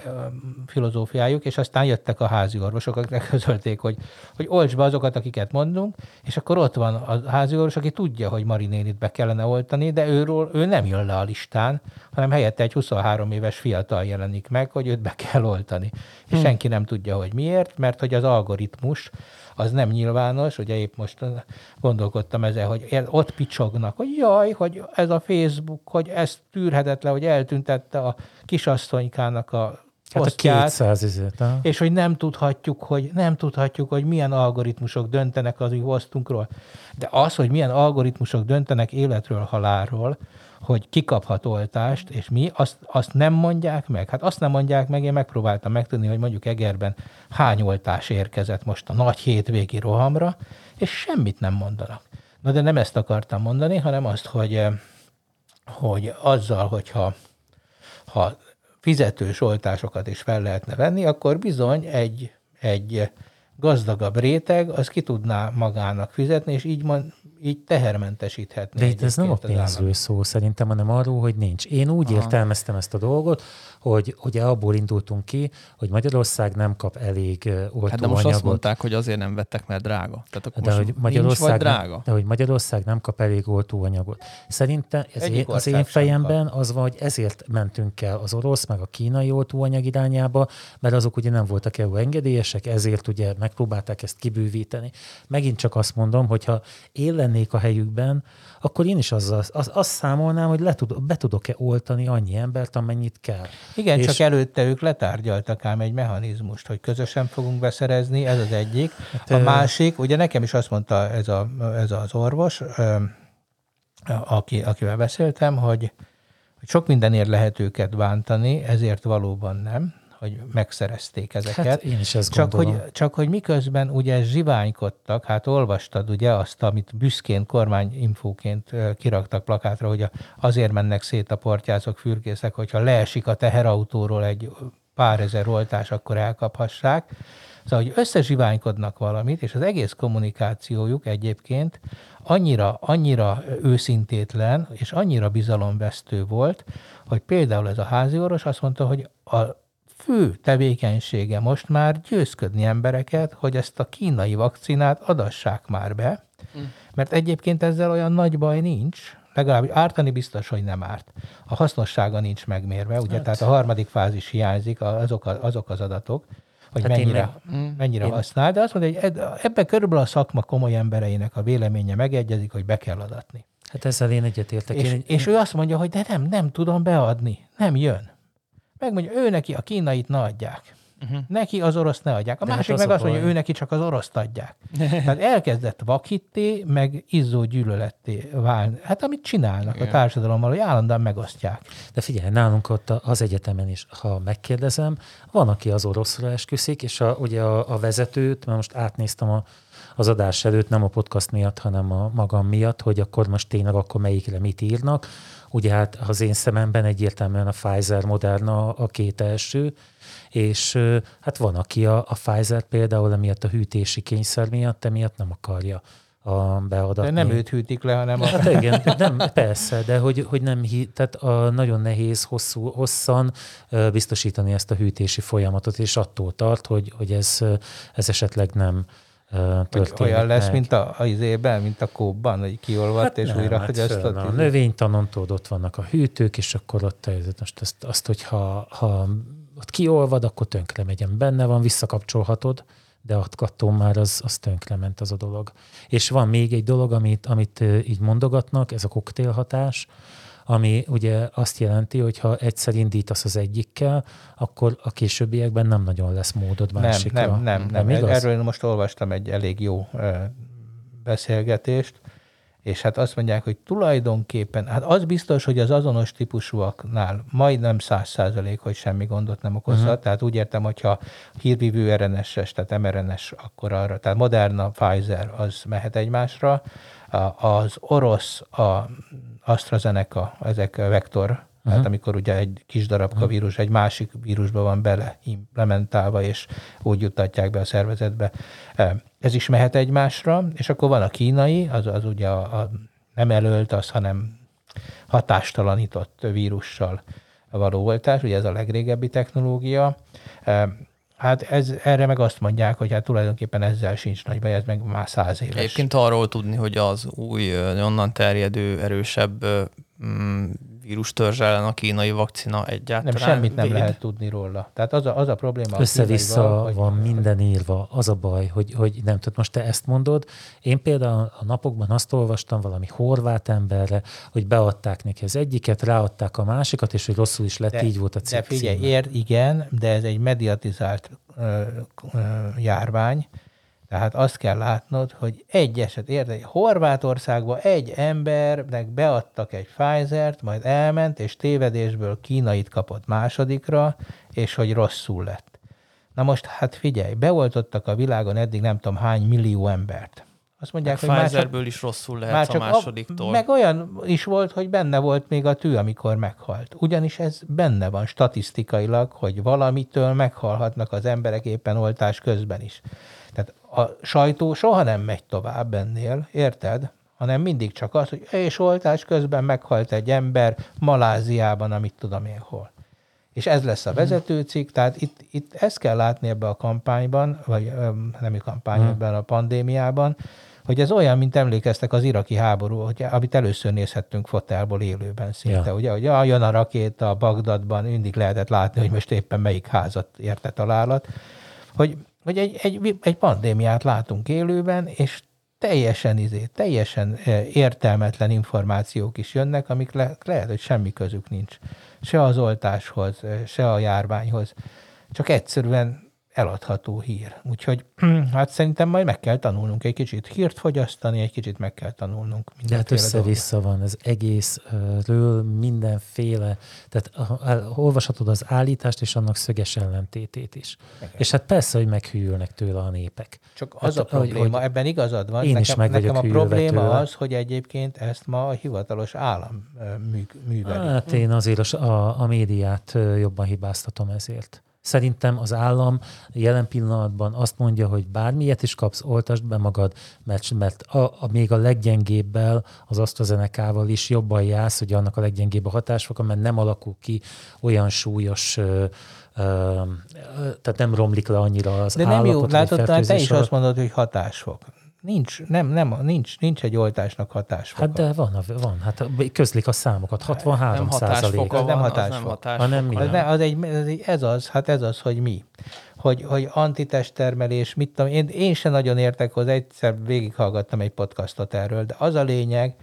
filozófiájuk, és aztán jöttek a házi orvosok, akik közölték, hogy, hogy olcs be azokat, akiket mondunk, és akkor ott van a házi orvos, aki tudja, hogy Mari nénit be kellene oltani, de őről, ő nem jön le a listán, hanem helyette egy 23 éves fiatal jelenik meg, hogy őt be kell oltani. És Hm. senki nem tudja, hogy miért, mert hogy az algoritmus az nem nyilvános, ugye épp most gondolkodtam ezzel, hogy ott picsognak, hogy jaj, hogy ez a Facebook, hogy ez tűrhetetlen, hogy eltüntette a kisasszonykának a Hát a posztját, 200 ezért, ha? és hogy nem tudhatjuk, hogy nem tudhatjuk, hogy milyen algoritmusok döntenek az mi posztunkról. De az, hogy milyen algoritmusok döntenek életről, halálról, hogy kikaphat oltást, és mi, azt, azt nem mondják meg. Hát azt nem mondják meg, én megpróbáltam megtudni, hogy mondjuk Egerben hány oltás érkezett most a nagy hétvégi rohamra, és semmit nem mondanak. Na de nem ezt akartam mondani, hanem azt, hogy, eh, hogy azzal, hogyha ha fizetős oltásokat is fel lehetne venni, akkor bizony egy, egy gazdagabb réteg az ki tudná magának fizetni, és így, mond, így tehermentesíthetné. De itt ez nem a pénzről szó szerintem, hanem arról, hogy nincs. Én úgy Aha. értelmeztem ezt a dolgot, hogy ugye abból indultunk ki, hogy Magyarország nem kap elég oltóanyagot. Hát de most azt mondták, hogy azért nem vettek, mert drága. Tehát akkor de most hogy, nincs Magyarország vagy drága? Nem, de hogy Magyarország nem kap elég oltóanyagot. Szerintem ez én, az én fejemben az van, hogy ezért mentünk el az orosz, meg a kínai oltóanyag irányába, mert azok ugye nem voltak EU engedélyesek, ezért ugye megpróbálták ezt kibővíteni. Megint csak azt mondom, hogy ha én lennék a helyükben, akkor én is azzal, az, azt számolnám, hogy le tud, be tudok-e oltani annyi embert, amennyit kell. Igen, És- csak előtte ők letárgyaltak ám egy mechanizmust, hogy közösen fogunk beszerezni, ez az egyik. Hát, A másik, ugye nekem is azt mondta ez, a, ez az orvos, aki, akivel beszéltem, hogy, hogy sok mindenért lehet őket bántani, ezért valóban nem, hogy megszerezték ezeket. Hát én is ezt csak gondolom. hogy, csak hogy miközben ugye zsiványkodtak, hát olvastad ugye azt, amit büszkén kormányinfóként kiraktak plakátra, hogy azért mennek szét a portyázok, fürkészek, hogyha leesik a teherautóról egy pár ezer oltás, akkor elkaphassák. Szóval, hogy összezsiványkodnak valamit, és az egész kommunikációjuk egyébként annyira, annyira őszintétlen, és annyira bizalomvesztő volt, hogy például ez a házi orvos azt mondta, hogy a fő tevékenysége most már győzködni embereket, hogy ezt a kínai vakcinát adassák már be, mert egyébként ezzel olyan nagy baj nincs, legalább ártani biztos, hogy nem árt. A hasznossága nincs megmérve, ugye, Hát. tehát a harmadik fázis hiányzik, azok, a- azok az adatok, hogy Hát én mennyire, meg- mennyire én- használ, de azt mondja, hogy ebben körülbelül a szakma komoly embereinek a véleménye megegyezik, hogy be kell adatni. Hát ezzel én egyetértek. És, Én, és ő azt mondja, hogy de nem, nem tudom beadni, nem jön. Megmondja, ő neki a kínait ne adják. Uh-huh. Neki az orosz ne adják. A De hát másik az meg a azt mondja, baj. ő neki csak az oroszt adják. Tehát elkezdett vakitté, meg izzó gyűlöletté válni. Hát amit csinálnak a társadalommal, hogy állandóan megosztják. De figyelj, nálunk ott az egyetemen is, ha megkérdezem, van, aki az oroszra esküszik, és a, ugye a, a vezetőt, mert most átnéztem a, az adás előtt, nem a podcast miatt, hanem a magam miatt, hogy akkor most tényleg akkor melyikre mit írnak. Ugye hát az én szememben egyértelműen a Pfizer, Moderna a két első, és hát van, aki a, a Pfizer például emiatt a hűtési kényszer miatt, emiatt nem akarja a beadatni. De nem őt hűtik le, hanem a... Hát igen, nem, persze, de hogy, hogy nem, tehát a, nagyon nehéz hosszú, hosszan biztosítani ezt a hűtési folyamatot, és attól tart, hogy, hogy ez, ez esetleg nem történik olyan lesz, meg. mint a, a izében, mint a kóbban, hogy kiolvadt, hát és nem, újra hát fogyasztott. A növénytanon ott vannak a hűtők, és akkor ott most azt, azt hogyha ha ott kiolvad, akkor tönkre megyen. Benne van, visszakapcsolhatod, de attól már az, az tönkre ment az a dolog. És van még egy dolog, amit, amit így mondogatnak, ez a koktélhatás, ami ugye azt jelenti, hogy ha egyszer indítasz az egyikkel, akkor a későbbiekben nem nagyon lesz módod Nem, másikra. nem, nem, nem. nem igaz? Erről most olvastam egy elég jó beszélgetést, és hát azt mondják, hogy tulajdonképpen, hát az biztos, hogy az azonos típusúaknál majdnem száz százalék, hogy semmi gondot nem okozhat. Uh-huh. Tehát úgy értem, hogyha hírvívő RNS-es, tehát mRNS, akkor arra, tehát Moderna, Pfizer, az mehet egymásra. Az orosz, a AstraZeneca, ezek vektor, uh-huh. tehát amikor ugye egy kis darabka vírus egy másik vírusba van bele implementálva, és úgy juttatják be a szervezetbe. Ez is mehet egymásra, és akkor van a kínai, az, az ugye a, a nem elölt, az, hanem hatástalanított vírussal való oltás, ugye ez a legrégebbi technológia. Hát ez, erre meg azt mondják, hogy hát tulajdonképpen ezzel sincs nagy baj, ez meg már száz éves. Egyébként arról tudni, hogy az új, onnan terjedő, erősebb mm, vírustörzs ellen a kínai vakcina egyáltalán Nem, semmit nem véd. lehet tudni róla. Tehát az a, az a probléma. a Össze-vissza kínaival, hogy- van minden írva. Az a baj, hogy, hogy nem tudod, most te ezt mondod. Én például a napokban azt olvastam valami horvát emberre, hogy beadták neki az egyiket, ráadták a másikat, és hogy rosszul is lett, De- így volt a cikk De figyelj, ér, igen, de ez egy mediatizált ö, ö, járvány, tehát azt kell látnod, hogy egy eset, érted, Horvátországban egy embernek beadtak egy Pfizer-t, majd elment, és tévedésből kínait kapott másodikra, és hogy rosszul lett. Na most, hát figyelj, beoltottak a világon eddig nem tudom hány millió embert. Azt mondják, hogy már csak, Pfizerből is rosszul lehet a másodiktól. meg olyan is volt, hogy benne volt még a tű, amikor meghalt. Ugyanis ez benne van statisztikailag, hogy valamitől meghalhatnak az emberek éppen oltás közben is. A sajtó soha nem megy tovább ennél, érted? Hanem mindig csak az, hogy és oltás közben meghalt egy ember Maláziában, amit tudom én hol. És ez lesz a vezetőcikk, tehát itt, itt ezt kell látni ebbe a kampányban, vagy nem a kampány, Hmm. ebben a pandémiában, hogy ez olyan, mint emlékeztek az iraki háború, hogy, amit először nézhettünk fotelból élőben szinte, Ja. ugye, hogy ja, jön a rakéta Bagdadban, mindig lehetett látni, hogy most éppen melyik házat érte találat, hogy, hogy egy, egy, egy pandémiát látunk élőben, és teljesen izé, teljesen eh, értelmetlen információk is jönnek, amik le, lehet, hogy semmi közük nincs. Se az oltáshoz, eh, se a járványhoz. Csak egyszerűen eladható hír. Úgyhogy hát szerintem majd meg kell tanulnunk egy kicsit hírt fogyasztani, egy kicsit meg kell tanulnunk. De hát össze-vissza van az egészről mindenféle, tehát olvashatod az állítást és annak szöges ellentétét is. Igen. És hát persze, hogy meghűlnek tőle a népek. Csak az Hát, a probléma, hogy ebben igazad van. én nekem, is meg nekem a probléma tőle. az, hogy egyébként ezt ma a hivatalos állam mű, műveli. Hát én azért a, a, a médiát jobban hibáztatom ezért. Szerintem az állam jelen pillanatban azt mondja, hogy bármilyet is kapsz, oltasd be magad, mert, mert a, a, még a leggyengébbel, az AstraZeneca-val is jobban jársz, hogy annak a leggyengébb a hatásfoka, mert nem alakul ki olyan súlyos, ö, ö, tehát nem romlik le annyira az De nem jó, látod, te is alatt. azt mondod, hogy hatásfok. Nincs, nem, nem, nincs, nincs egy oltásnak hatásfoka. Hát de van, van. Hát közlik a számokat. 63 Nem százalék. hatásfoka Az nem van, az hatásfok. nem hatásfoka. Hanem mi? Az, ne, az egy, ez, egy, ez az, hát ez az, hogy mi. Hogy, hogy antitesttermelés, mit tudom, én, én sem nagyon értek hozzá, egyszer végighallgattam egy podcastot erről, de az a lényeg,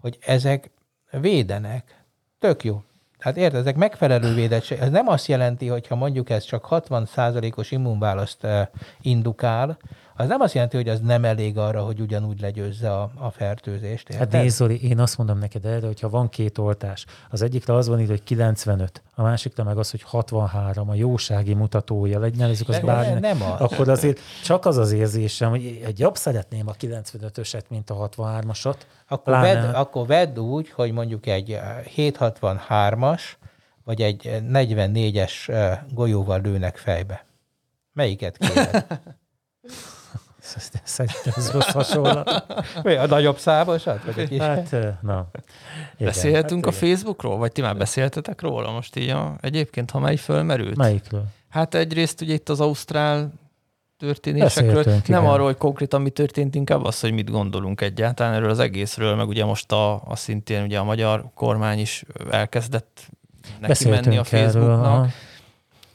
hogy ezek védenek. Tök jó. Hát érted, ezek megfelelő védettség. Ez nem azt jelenti, hogy ha mondjuk ez csak 60%-os immunválaszt eh, indukál, az nem azt jelenti, hogy az nem elég arra, hogy ugyanúgy legyőzze a, a fertőzést. Hát érted? nézd, Zoli, én azt mondom neked erre, hogyha van két oltás, az egyikre az van írva, hogy 95, a másikra meg az, hogy 63, a jósági mutatója, legyen ez az bármi. nem az. Akkor azért csak az az érzésem, hogy egy jobb szeretném a 95-öset, mint a 63-asat. Akkor, Pláne- vedd, akkor vedd úgy, hogy mondjuk egy eh, 763-as, vagy egy eh, 44-es eh, golyóval lőnek fejbe. Melyiket kéred? Szerintem ez rossz hasonlat. Vagy a nagyobb számosat? Vagy a kis... Hát, na. Igen, Beszélhetünk hát a Facebookról? Vagy ti már beszéltetek róla most így a, egyébként, ha mely fölmerült? Melyikről? Hát egyrészt ugye itt az Ausztrál történésekről, Beszéltünk, nem igen. arról, hogy konkrétan mi történt, inkább az, hogy mit gondolunk egyáltalán erről az egészről, meg ugye most a, a szintén ugye a magyar kormány is elkezdett neki menni a Beszéltünk erről. Facebooknak. aha.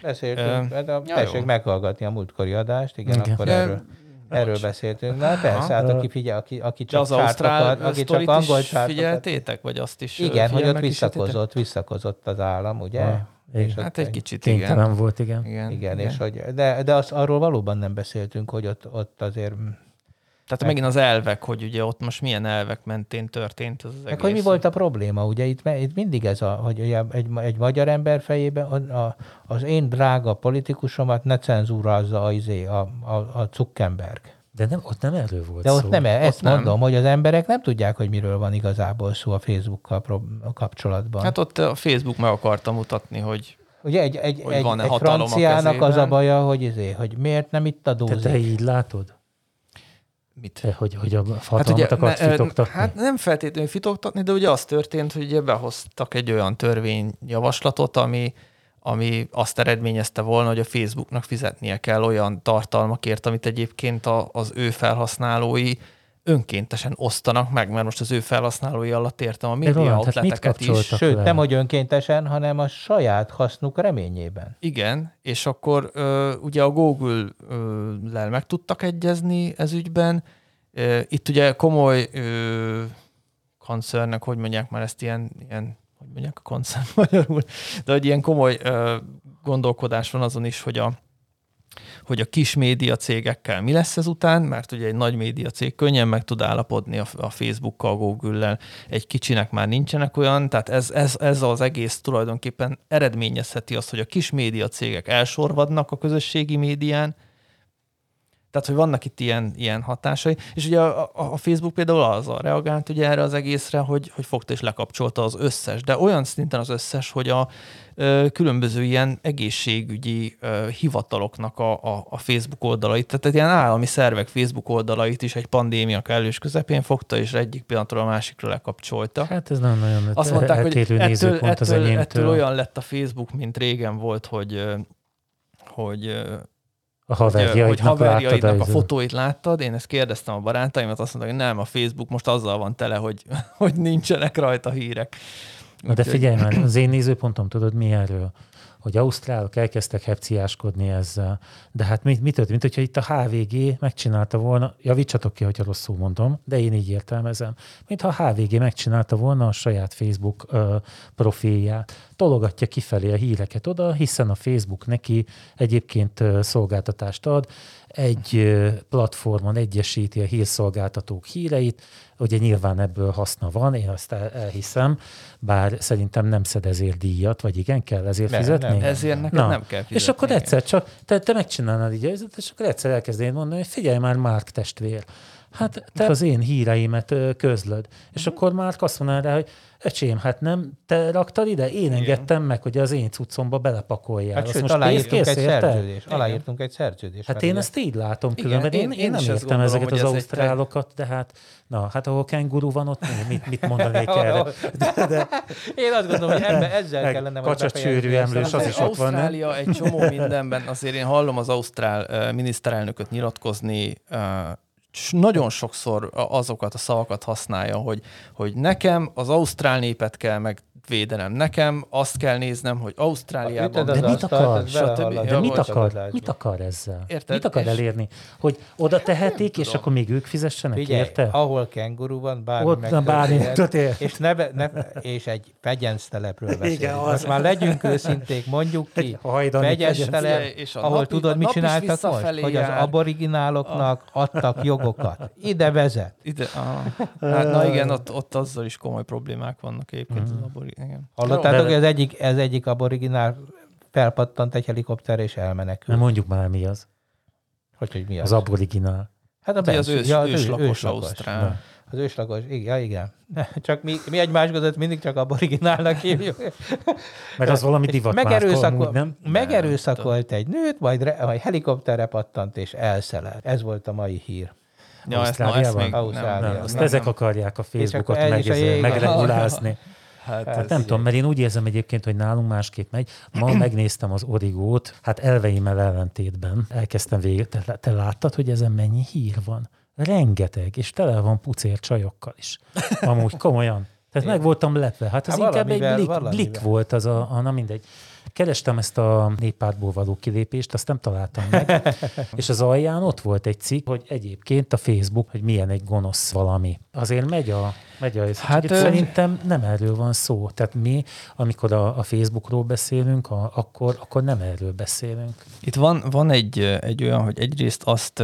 Beszéltünk, de ja, tessék meghallgatni a múltkori adást, igen, Igen. akkor De- erről, erről beszéltünk. Na persze, hát aki figyel, aki, aki De csak az Ausztrál csártokat, aki csak angol is figyeltétek, vagy azt is Igen, hogy ott visszakozott, visszakozott az állam, ugye? Ah, igen. És Hát egy kicsit, igen. Volt, igen. Igen, Igen, és hogy, de, de az, arról valóban nem beszéltünk, hogy ott, ott azért Tehát megint az elvek, hogy ugye ott most milyen elvek mentén történt ez az Meg egész. hogy mi volt a probléma, ugye itt, itt mindig ez a, hogy ugye egy, egy magyar ember fejében a, a, az én drága politikusomat ne cenzúrázza a, izé, a, a, a Zuckerberg. De nem, ott nem erről volt De ott szó. nem, ezt nem. mondom, hogy az emberek nem tudják, hogy miről van igazából szó a Facebookkal kapcsolatban. Hát ott a Facebook meg akarta mutatni, hogy ugye egy, egy, hogy egy, egy hatalom a franciának az a baja, hogy, izé, hogy miért nem itt Te, adózik. te így látod? Mit? Hogy, hogy a hatalmat hát ne- ö, fitoktatni? Hát nem feltétlenül fitoktatni, de ugye az történt, hogy ugye behoztak egy olyan törvényjavaslatot, ami, ami azt eredményezte volna, hogy a Facebooknak fizetnie kell olyan tartalmakért, amit egyébként a, az ő felhasználói önkéntesen osztanak meg, mert most az ő felhasználói alatt értem a média Roland, hát outleteket is. kapcsoltak? Sőt, le. nem hogy önkéntesen, hanem a saját hasznuk reményében. Igen, és akkor ö, ugye a Google-lel meg tudtak egyezni ez ügyben. Ö, itt ugye komoly ö, koncernek, hogy mondják már ezt ilyen, ilyen hogy mondják a koncern magyarul, de hogy ilyen komoly ö, gondolkodás van azon is, hogy a, hogy a kis média cégekkel mi lesz ezután, mert ugye egy nagy média cég könnyen meg tud állapodni a, a Facebookkal, Google-lel, egy kicsinek már nincsenek olyan, tehát ez, ez, ez az egész tulajdonképpen eredményezheti azt, hogy a kis média cégek elsorvadnak a közösségi médián, tehát, hogy vannak itt ilyen, ilyen hatásai. És ugye a, a, Facebook például az a reagált ugye erre az egészre, hogy, hogy fogta és lekapcsolta az összes, de olyan szinten az összes, hogy a ö, különböző ilyen egészségügyi ö, hivataloknak a, a, a Facebook oldalait, tehát ilyen állami szervek Facebook oldalait is egy pandémia kellős közepén fogta, és egyik pillanatról a másikra lekapcsolta. Hát ez nagyon-nagyon Azt mondták, hogy ettől, ettől, ettől olyan lett a Facebook, mint régen volt, hogy hogy a haverjaidnak hogy haverjaidnak a izé- fotóit láttad. Én ezt kérdeztem a barátaimat, azt mondták, hogy nem, a Facebook most azzal van tele, hogy, hogy nincsenek rajta hírek. Na de figyelj már, az én nézőpontom tudod mi erről? Hogy ausztrálok elkezdtek hepciáskodni ezzel. De hát mi, mi történt? Mint hogyha itt a HVG megcsinálta volna, javítsatok ki, hogyha rosszul mondom, de én így értelmezem, mintha a HVG megcsinálta volna a saját Facebook ö, profilját. Tologatja kifelé a híreket oda, hiszen a Facebook neki egyébként szolgáltatást ad, egy platformon egyesíti a hírszolgáltatók híreit, ugye nyilván ebből haszna van, én azt el, elhiszem, bár szerintem nem szed ezért díjat, vagy igen, kell ezért Nem, fizetni? nem. Ezért neked nem kell És fizetni, akkor igen. egyszer csak, te, te megcsinálnád így, a helyzetet, és akkor egyszer elkezdenéd mondani, hogy figyelj már, Márk testvér, hát te az én híreimet közlöd. És akkor Márk azt mondaná rá, hogy öcsém, hát nem te raktad ide? Én engedtem meg, hogy az én cuccomba belepakoljál. Hát Azt sőt, most aláírtunk egy szerződést. Aláírtunk egy szerződést. Hát mert én ezt így látom Igen, különben. Én, én- én, én nem értem gondolom, ezeket az ez egy ausztrálokat, de hát, na, hát ahol kenguru van, ott mi- mit, mit mondanék erre? De, de, Én azt gondolom, hogy ebbe, ezzel Meg kellene kacsacsőrű emlős, az is ott van? Ausztrália egy csomó mindenben, azért én hallom az ausztrál miniszterelnököt nyilatkozni, nagyon sokszor azokat a szavakat használja, hogy, hogy nekem az ausztrál népet kell megvédenem, nekem azt kell néznem, hogy Ausztráliában... Az De mit akar? belehallad Stb. De mit akar, mit akar ezzel? Érted? Mit akar elérni? Hogy oda tehetik, és akkor még ők fizessenek Figyelj, érte? ahol kenguru van, bármi Ott bármi és, ne, ne, és egy fegyenc telepről beszélünk. Igen, Most az. már legyünk őszinték, mondjuk ki. Hajdani Fegyenc telep, és ahol nap- tudod, mit csináltak most? Hogy az aborigináloknak adtak jogokat. Ide vezet. Ide, ah. Hát, na igen, ott, ott azzal is komoly problémák vannak egyébként. Mhm. az abori, igen. Hallottátok, hogy ez egyik, ez egyik aboriginál felpattant egy helikopter és elmenekült. Nem mondjuk már mi az. Hogy, hogy mi Az az? aboriginál. Hát a Ugye az bensz- ős, ja, őslakos Ausztrál. Az őslakos, igen, igen. Csak mi, mi egymás között mindig csak aboriginálnak hívjuk. Mert az valami divat megerőszakol, amúgy, nem? megerőszakolt egy nőt, majd, re, majd helikopterre pattant és elszelelt. Ez volt a mai hír. Ja, ezt, na, ezt még nem, Ausztráliában. nem, Azt nem, ezek nem. akarják a Facebookot meg, megregulázni. Hát, Hát nem tudom, mert én úgy érzem egyébként, hogy nálunk másképp megy. Ma megnéztem az origót, hát elveimmel ellentétben elkezdtem végig. Te, te láttad, hogy ezen mennyi hír van? Rengeteg, és tele van pucér csajokkal is. Amúgy komolyan. Tehát meg voltam lepve. Hát az Hát inkább egy blik, blik volt az a, a, na mindegy. Kerestem ezt a néppártból való kilépést, azt nem találtam meg. és az alján ott volt egy cikk, hogy egyébként a Facebook, hogy milyen egy gonosz valami. Azért megy a, megy a Hát, hát, ö- szerintem nem erről van szó. Tehát mi, amikor a, a Facebookról beszélünk, a, akkor, akkor nem erről beszélünk. Itt van, van egy, egy olyan, hogy egyrészt azt,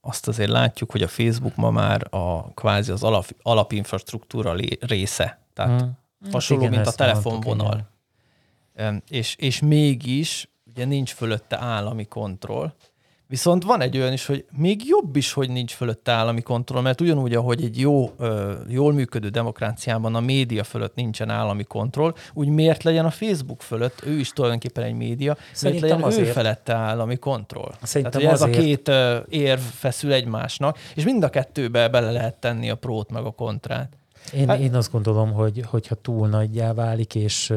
azt azért látjuk, hogy a Facebook ma már a kvázi az alap, alapinfrastruktúra lé- része. Tehát Hmm. hasonló, igen, mint a telefonvonal. És, és mégis ugye nincs fölötte állami kontroll. Viszont van egy olyan is, hogy még jobb is, hogy nincs fölötte állami kontroll, mert ugyanúgy, ahogy egy jó, jól működő demokráciában a média fölött nincsen állami kontroll, úgy miért legyen a Facebook fölött, ő is tulajdonképpen egy média, Szerintem miért legyen ő azért. felette állami kontroll. Szerintem Tehát, ez a két érv feszül egymásnak, és mind a kettőbe bele lehet tenni a prót meg a kontrát. Én, Hát- én azt gondolom, hogy hogyha túl nagyjá válik, és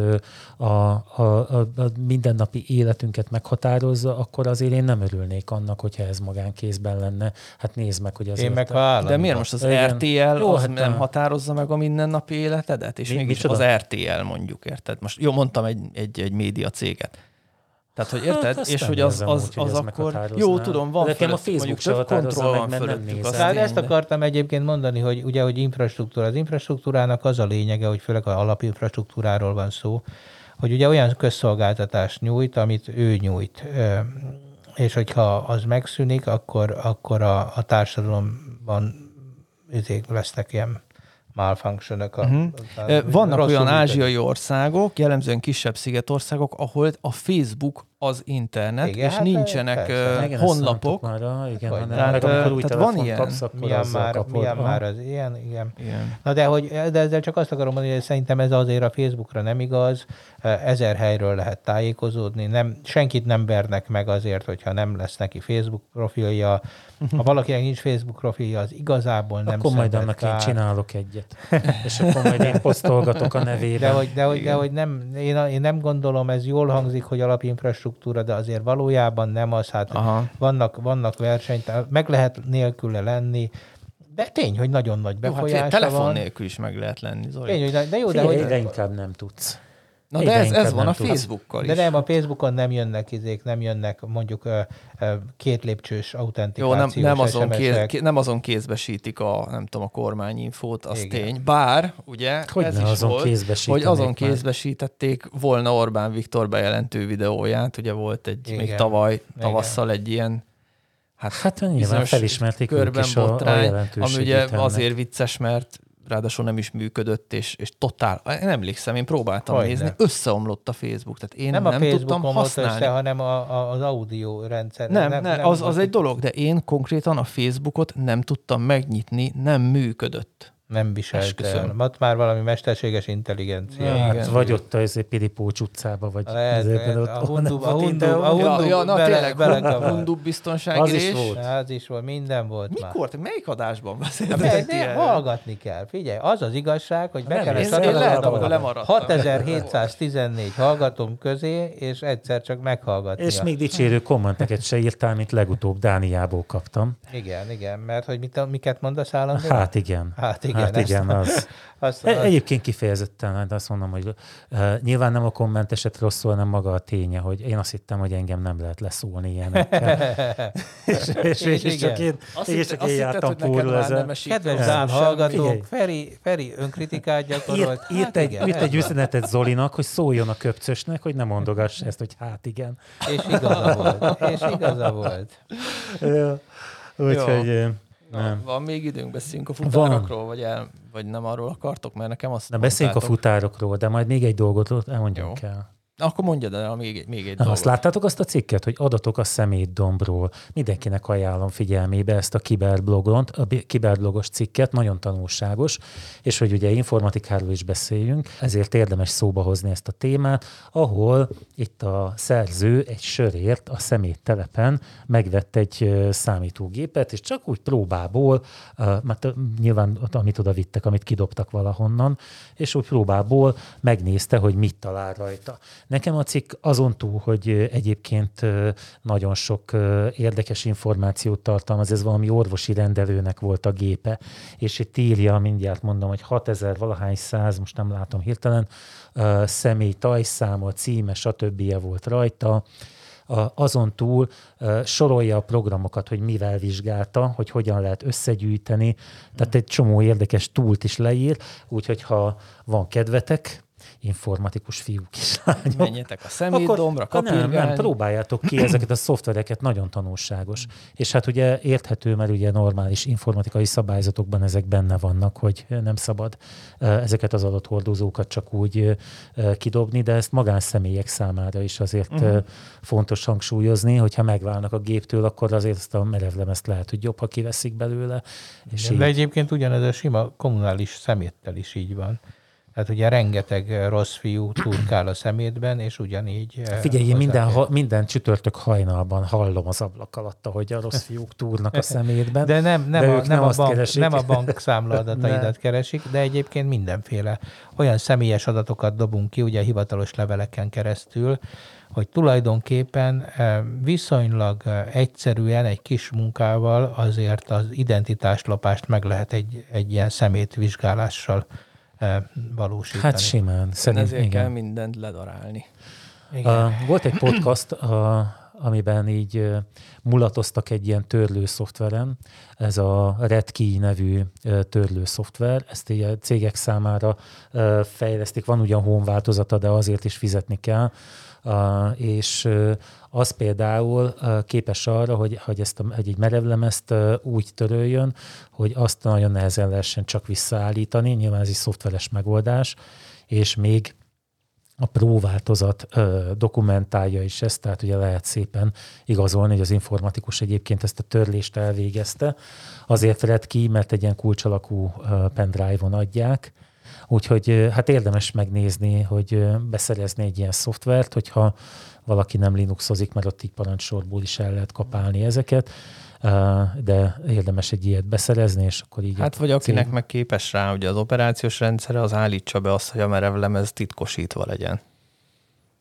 a, a, a, a mindennapi életünket meghatározza, akkor azért én nem örülnék annak, hogyha ez magánkézben lenne. Hát nézd meg, hogy azért... Én meg állami. De miért most az Igen. RTL Jó, az hát nem a- határozza meg a mindennapi életedet? És Mi- mégis micsoda? az RTL mondjuk, érted? Most jó, mondtam egy, egy, egy média céget. Tehát, hogy érted? Hát, és hogy az, az, az ez akkor... Jó, tudom, van De nekem a Facebook se kontroll meg, van mert nem az Tehát ezt akartam egyébként mondani, hogy ugye, hogy infrastruktúra. Az infrastruktúrának az a lényege, hogy főleg az alapinfrastruktúráról van szó, hogy ugye olyan közszolgáltatást nyújt, amit ő nyújt. És hogyha az megszűnik, akkor, akkor a, a társadalomban lesznek ilyen malfunctionok. A, Uh-huh. a, Vannak olyan ázsiai országok, jellemzően kisebb szigetországok, ahol a Facebook az internet, Igen, és hát nincsenek persze. Igen, honlapok. Már, igen, Hogy hanem, Tehát, új tehát van ilyen. kapsz, akkor Milyen már, kapod. milyen Aha. már az ilyen, igen. Igen. Na de, hogy, de ezzel csak azt akarom mondani, hogy szerintem ez azért a Facebookra nem igaz. Ezer helyről lehet tájékozódni. Nem, senkit nem vernek meg azért, hogyha nem lesz neki Facebook profilja. Ha valakinek nincs Facebook profilja, az igazából nem Akkor majd annak én kárt. csinálok egyet. És akkor majd én posztolgatok a nevében. De hogy, de, hogy, de, hogy nem, én, én nem gondolom, ez jól hangzik, hogy alapinfrastruktúra, de azért valójában nem az. Hát Aha. vannak, vannak versenyt, meg lehet nélküle lenni, de tény, hogy nagyon nagy Jó, hát befolyása telefon van. nélkül is meg lehet lenni, Zoli. Tény, hogy, de jó, de Figyelj, hogy, inkább nem tudsz. Na de ez, ez van a tudsz. Facebookkal is. De nem, a Facebookon nem jönnek izék, nem jönnek mondjuk két lépcsős Jó, autentikációs nem, nem, azon SMS-ek. kéz, nem azon kézbesítik a, nem tudom, a kormányinfót, az Igen. tény. Bár, ugye, Hogy ez is azon volt, hogy azon már. kézbesítették volna Orbán Viktor bejelentő videóját, ugye volt egy, Igen. még tavaly, Igen. tavasszal egy ilyen hát, Hát nyilván felismerték körben is a, a botrány, ami ugye ennek. azért vicces, mert ráadásul nem is működött, és, és totál, én emlékszem, én próbáltam Hogyne. nézni, összeomlott a Facebook, tehát én Nem, nem, a nem Facebookon tudtam használni. össze, hanem a, a, az audio rendszer. Nem, nem, nem az, az volt- egy dolog, de én konkrétan a Facebookot nem tudtam megnyitni, nem működött. Nem viselte el. Ott már valami mesterséges intelligencia. Ja, Hát igen. vagy ott a Piripócs utcába, vagy Lehet, lehet. ott A Hundub- a Hundub- a Hundub- Ja, ja, na bele- tényleg, belekavart. Hundub biztonsági Az is volt. Az is volt, minden volt már. Mikor? Te melyik adásban ne, ilyenről? hallgatni kell. Figyelj, az az igazság, hogy be kellett lemaradtam. 6714 hallgatom közé, és egyszer csak meghallgatni. És még dicsérő kommenteket se írtál, mint legutóbb Dániából kaptam. Igen, igen, mert hogy mit, miket mondasz állandóan? Hát igen. Hát igen, hát ezt- igen az. Azt, E- Egyébként kifejezetten, hát azt mondom, hogy uh, nyilván nem a kommenteset rosszul, hanem maga a ténye, hogy én azt hittem, hogy engem nem lehet leszólni ilyenekkel. és, és, és, és csak én, Azt és csak azt én jártam már ezzel. nem Kedves Dán hallgatók. Feri, Feri önkritikát gyakorolt. Írt, írt, Hát egy, igen, írt ez egy üzenetet Zolinak, hogy szóljon a köpcösnek, hogy ne mondogass ezt, hogy hát igen. És igaza volt. És igaza volt. Úgyhogy Na, nem. van még időnk, beszéljünk a futárokról, vagy, el, vagy nem arról akartok, mert nekem azt Na beszéljünk a futárokról, de majd még egy dolgot elmondjunk Jó. el. Akkor mondjad el még, még egy Na, azt láttátok azt a cikket, hogy adatok a szemétdombról. Mindenkinek ajánlom figyelmébe ezt a kiberblogon, a kiberblogos cikket, nagyon tanulságos, és hogy ugye informatikáról is beszéljünk, ezért érdemes szóba hozni ezt a témát, ahol itt a szerző egy sörért a szeméttelepen megvett egy számítógépet, és csak úgy próbából, mert nyilván amit oda vittek, amit kidobtak valahonnan, és úgy próbából megnézte, hogy mit talál rajta. Nekem a cikk azon túl, hogy egyébként nagyon sok érdekes információt tartalmaz, ez valami orvosi rendelőnek volt a gépe, és itt írja, mindjárt mondom, hogy 6000 valahány száz, most nem látom hirtelen, személy tajszáma, címe, stb. volt rajta, azon túl sorolja a programokat, hogy mivel vizsgálta, hogy hogyan lehet összegyűjteni, tehát egy csomó érdekes túlt is leír, úgyhogy ha van kedvetek, informatikus fiúk és lányok, Menjetek a szemétdombra, akkor- nem, nem, kapirgálni. próbáljátok ki ezeket a szoftvereket, nagyon tanulságos. És hát ugye érthető, mert ugye normális informatikai szabályzatokban ezek benne vannak, hogy nem szabad ezeket az adathordozókat csak úgy kidobni, de ezt magánszemélyek számára is azért uh-huh. fontos hangsúlyozni, hogyha megválnak a géptől, akkor azért ezt a merevlemezt lehet, hogy jobb, ha kiveszik belőle. És De egyébként ugyanez a sima kommunális szeméttel is így van. Tehát ugye rengeteg eh, rossz fiú turkál a szemétben, és ugyanígy... eh, Figyelj, én minden, ha, minden csütörtök hajnalban hallom az ablak alatt, hogy a rossz fiúk túrnak a szemétben. De nem, nem, de a, ők nem, a bank, keresik. nem a bank számla adataidat keresik, de egyébként mindenféle olyan személyes adatokat dobunk ki, ugye hivatalos leveleken keresztül, hogy tulajdonképpen eh, viszonylag egyszerűen, egy kis munkával azért az identitáslopást meg lehet egy, egy ilyen szemétvizsgálással valósítani. Hát simán, szerintem Ezért igen. kell mindent ledarálni. Igen. Uh, volt egy podcast, uh, amiben így mulatoztak egy ilyen törlő szoftveren, ez a Redkey nevű törlő szoftver, ezt így a cégek számára fejlesztik, van ugyan home változata, de azért is fizetni kell, és az például képes arra, hogy, hogy, ezt a, hogy egy merevlemezt úgy töröljön, hogy azt nagyon nehezen lehessen csak visszaállítani, nyilván ez egy szoftveres megoldás, és még a Pro változat ö, dokumentálja is ezt, tehát ugye lehet szépen igazolni, hogy az informatikus egyébként ezt a törlést elvégezte. Azért vett ki, mert egy ilyen kulcsalakú pendrive-on adják, úgyhogy hát érdemes megnézni, hogy beszerezni egy ilyen szoftvert, hogyha valaki nem Linuxozik, mert ott így parancsorból is el lehet kapálni ezeket, de érdemes egy ilyet beszerezni, és akkor így... Hát vagy akinek cég- meg képes rá, ugye az operációs rendszere, az állítsa be azt, hogy a merevlemez titkosítva legyen.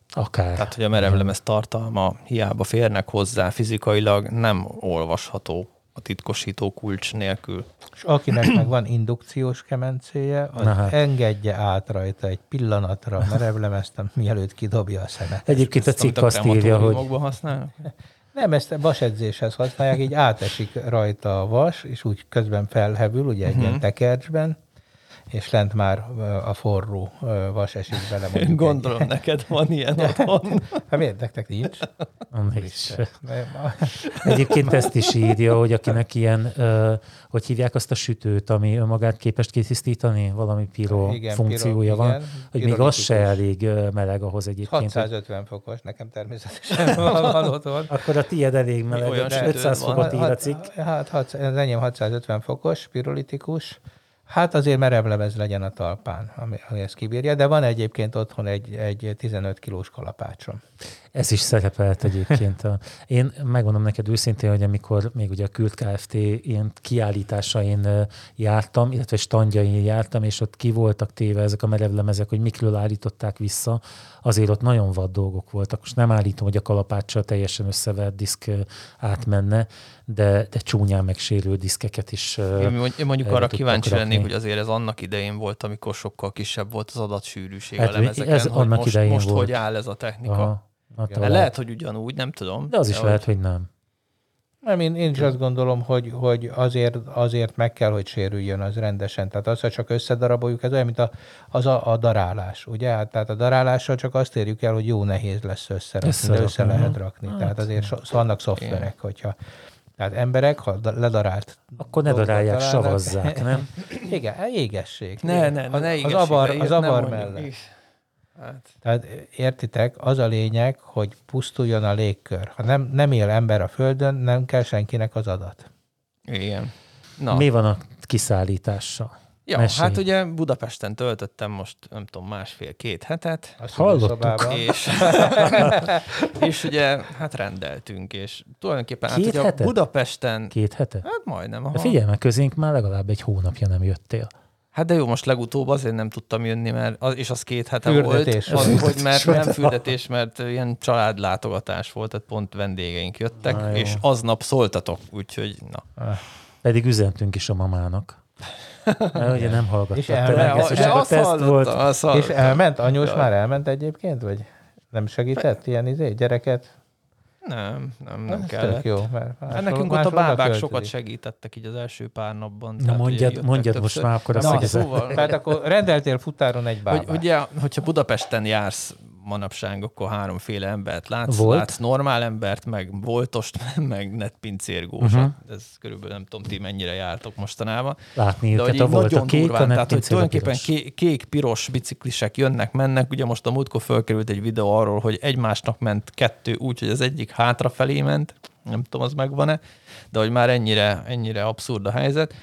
Akár. Tehát, hogy a merevlemez tartalma hiába férnek hozzá fizikailag, nem olvasható a titkosító kulcs nélkül. És akinek meg van indukciós kemencéje, az hát. engedje át rajta egy pillanatra a merevlemeztem, mielőtt kidobja a szemet. Egyébként a cikk azt írja, hogy használnak? Nem, ezt a vasedzéshez használják, így átesik rajta a vas, és úgy közben felhevül, ugye egy uh-huh. ilyen tekercsben, és lent már a forró vas esik bele. mondjuk egy- Gondolom, neked van ilyen otthon. Hát miért nektek nincs? Nincs. Egyébként ezt is írja, hogy akinek ilyen, hogy hívják azt a sütőt, ami önmagát képes kitisztítani, valami piro Igen, funkciója piro- van, igen, hogy még az se elég meleg ahhoz egyébként. hogy- 650 fokos, nekem természetesen van, van otthon. Akkor a tiéd elég meleg, Olyan de sütőd 500 van. fokot ír a Hát- cikk. Hát, hát az enyém 650 fokos, pirolitikus. Hát azért merevlemez legyen a talpán, ami, ami ezt kibírja, de van egyébként otthon egy, egy 15 kilós kalapácsom. Ez is szerepelt egyébként. A, én megmondom neked őszintén, hogy amikor még ugye a Küld Kft. ilyen kiállításain jártam, illetve standjain jártam, és ott ki voltak téve ezek a merevlemezek, hogy mikről állították vissza, azért ott nagyon vad dolgok voltak. Most nem állítom, hogy a kalapáccsal teljesen összevert diszk átmenne, de, de csúnyán megsérült diszkeket is. Én én mondjuk arra kíváncsi lennék, rakni. hogy azért ez annak idején volt, amikor sokkal kisebb volt az adatsűrűség Hát a lemezeken, ez hogy annak most, idején most volt. hogy áll ez a technika. Aha. De lehet. hogy ugyanúgy, nem tudom. De az is lehet, hogy nem. Nem, én, én is azt gondolom, hogy, hogy azért, azért meg kell, hogy sérüljön az rendesen. Tehát az, ha csak összedaraboljuk, ez olyan, mint a, az a, a darálás, ugye? Hát, tehát a darálással csak azt érjük el, hogy jó nehéz lesz összerakni, de Összerakni, össze lehet rakni. Hát, Tehát azért so, vannak szoftverek, hogyha tehát emberek, ha da- ledarált Akkor ne darálják, találnak- savazzák, nem? Igen, égessék. Ne, ne, ne, az, ne az égessék, avar, de az avar mellett. Is. Hát, Tehát értitek, az a lényeg, hogy pusztuljon a légkör. Ha nem, nem él ember a Földön, nem kell senkinek az adat. igen. Na, Mi van a kiszállítással? ja, mesélj. hát ugye Budapesten töltöttem most, nem tudom, másfél-két hetet, A Hallottuk. és, és ugye hát rendeltünk, és tulajdonképpen hát Két ugye hetet? Budapesten, Két hete? hát majdnem, aha. figyelj, mert közénk már legalább egy hónapja nem jöttél. Hát de jó, most legutóbb azért nem tudtam jönni, mert az, és az két hete Fürdetés volt. Az, hogy mert nem fürdetés, mert ilyen családlátogatás volt, tehát pont vendégeink jöttek, Na jó. és aznap szóltatok, úgyhogy na. Pedig üzentünk is a mamának. Mert ugye nem hallgattak. És elment. ezt de teszt volt. azt És elment? Anyós már elment egyébként? Vagy nem segített ilyen izé, gyereket? Nem, nem, nem Ez tök kellett. jó, mert Hát nekünk ott a bábák sokat segítettek így az első pár napban. Na mondjad, mondjad most már akkor a Na, szegezet. szóval, Tehát akkor rendeltél futáron egy hogy, bábát. ugye, hogyha Budapesten jársz manapság, akkor háromféle embert látsz. Volt? Látsz normál embert, meg voltost, meg netpincérgósat. Mhm. Uh-huh. Ez körülbelül nem tudom, ti mennyire jártok mostanában. Látni De hogy őket, a volt a kék, a durván, tehát hogy a tulajdonképpen piros. ké- kék-piros biciklisek jönnek, mennek. Ugye most a múltkor fölkerült egy videó arról, hogy egymásnak ment kettő úgy, hogy az egyik hátrafelé ment, nem tudom, az megvan-e, de hogy már ennyire, ennyire abszurd a helyzet.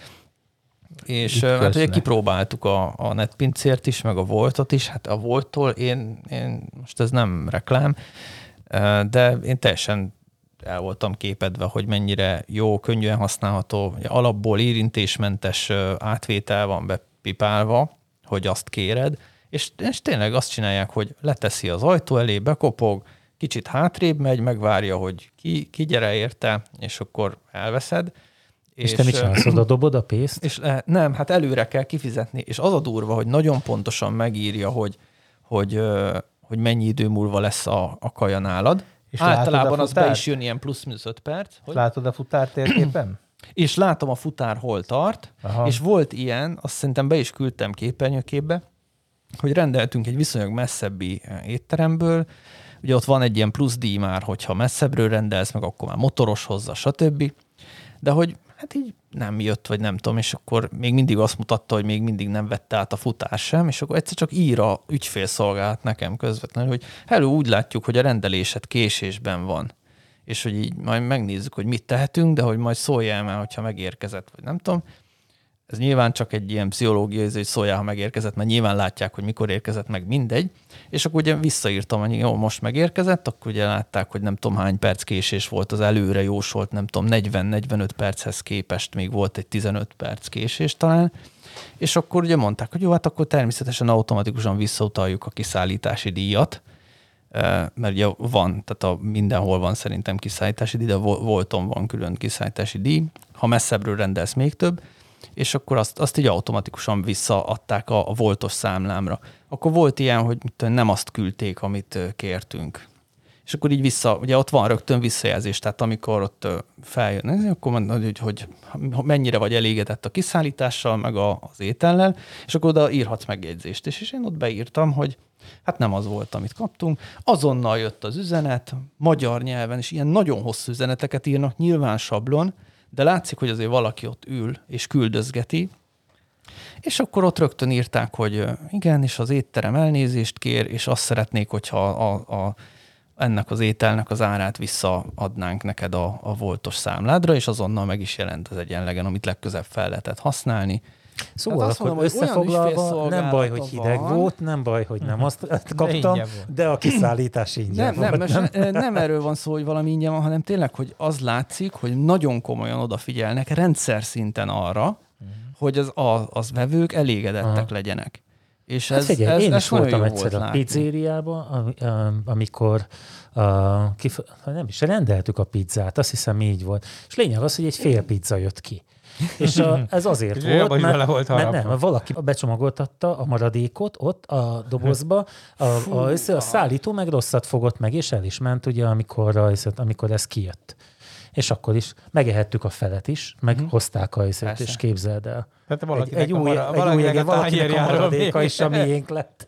És ö, hát ugye kipróbáltuk a, a netpincért is, meg a voltot is. Hát a volttól én, én most ez nem reklám, de én teljesen el voltam képedve, hogy mennyire jó, könnyűen használható, alapból érintésmentes átvétel van bepipálva, hogy azt kéred, és, és tényleg azt csinálják, hogy leteszi az ajtó elé, bekopog, kicsit hátrébb megy, megvárja, hogy ki, ki gyere érte, és akkor elveszed. És te mit csinálsz? Oda dobod a pénzt? és le, nem, hát előre kell kifizetni, és az a durva, hogy nagyon pontosan megírja, hogy, hogy, hogy mennyi idő múlva lesz a, a kaja nálad. És Általában az be is jön ilyen plusz-minusz 5 perc. Hogy? Látod a futár térképen? És látom a futár hol tart, Aha. és volt ilyen, azt szerintem be is küldtem képernyőképbe, hogy rendeltünk egy viszonylag messzebbi eh, étteremből, ugye ott van egy ilyen plusz díj már, hogyha messzebbről rendelsz, meg akkor már motoros hozzá, stb. De hogy hát így nem jött, vagy nem tudom, és akkor még mindig azt mutatta, hogy még mindig nem vette át a futás sem, és akkor egyszer csak ír a ügyfélszolgálat nekem közvetlenül, hogy hello, úgy látjuk, hogy a rendelésed késésben van és hogy így majd megnézzük, hogy mit tehetünk, de hogy majd szóljál már, hogyha megérkezett, vagy nem tudom. Ez nyilván csak egy ilyen pszichológiai, ez, hogy szóljál, ha megérkezett, mert nyilván látják, hogy mikor érkezett meg, mindegy. És akkor ugye visszaírtam, hogy jó, most megérkezett, akkor ugye látták, hogy nem tudom hány perc késés volt az előre jósolt, nem tudom, 40-45 perchez képest még volt egy 15 perc késés talán. És akkor ugye mondták, hogy jó, hát akkor természetesen automatikusan visszautaljuk a kiszállítási díjat, mert ugye van, tehát a, mindenhol van szerintem kiszállítási díj, de Vol- Volton van külön kiszállítási díj. ha messzebbről rendelsz még több, és akkor azt, azt így automatikusan visszaadták a, a voltos számlámra. Akkor volt ilyen, hogy nem azt küldték, amit kértünk. És akkor így vissza, ugye ott van rögtön visszajelzés, tehát amikor ott feljön, akkor mondod, hogy, hogy mennyire vagy elégedett a kiszállítással, meg a, az étellel, és akkor oda írhatsz megjegyzést. És, és én ott beírtam, hogy hát nem az volt, amit kaptunk. Azonnal jött az üzenet, magyar nyelven, és ilyen nagyon hosszú üzeneteket írnak, nyilván sablon, de látszik, hogy azért valaki ott ül és küldözgeti, és akkor ott rögtön írták, hogy igen, és az étterem elnézést kér, és azt szeretnék, hogyha a, a, ennek az ételnek az árát visszaadnánk neked a, a voltos számládra, és azonnal meg is jelent az egyenlegen, amit legközebb fel lehetett használni. Szóval Tehát azt mondom, hogy összefoglalva, nem baj, hogy hideg van. volt, nem baj, hogy nem azt kaptam, de a kiszállítás ingyen Nem, nem, volt. most nem, nem erről van szó, hogy valami ingyen van, hanem tényleg, hogy az látszik, hogy nagyon komolyan odafigyelnek rendszer szinten arra, hogy az, a, az vevők elégedettek Aha. legyenek. És Hát ez, figyelj, ez, én ez is voltam egyszer volt a pizzériában, ami- am- amikor uh, kif- nem is rendeltük a pizzát, azt hiszem így volt. És lényeg az, hogy egy fél pizza jött ki. És a, ez azért volt, mert, volt mert nem, mert valaki becsomagoltatta a maradékot ott a dobozba, a, a, a, a szállító meg rosszat fogott meg, és el is ment, ugye, amikor, a- amikor ez kijött. És akkor is megehettük a felet is, meg Mhm. hozták a Persze. és képzeld el. Tehát Egy, valakinek egy új, mara- egy új valakinek ege, a valakinek a maradéka is a miénk lett.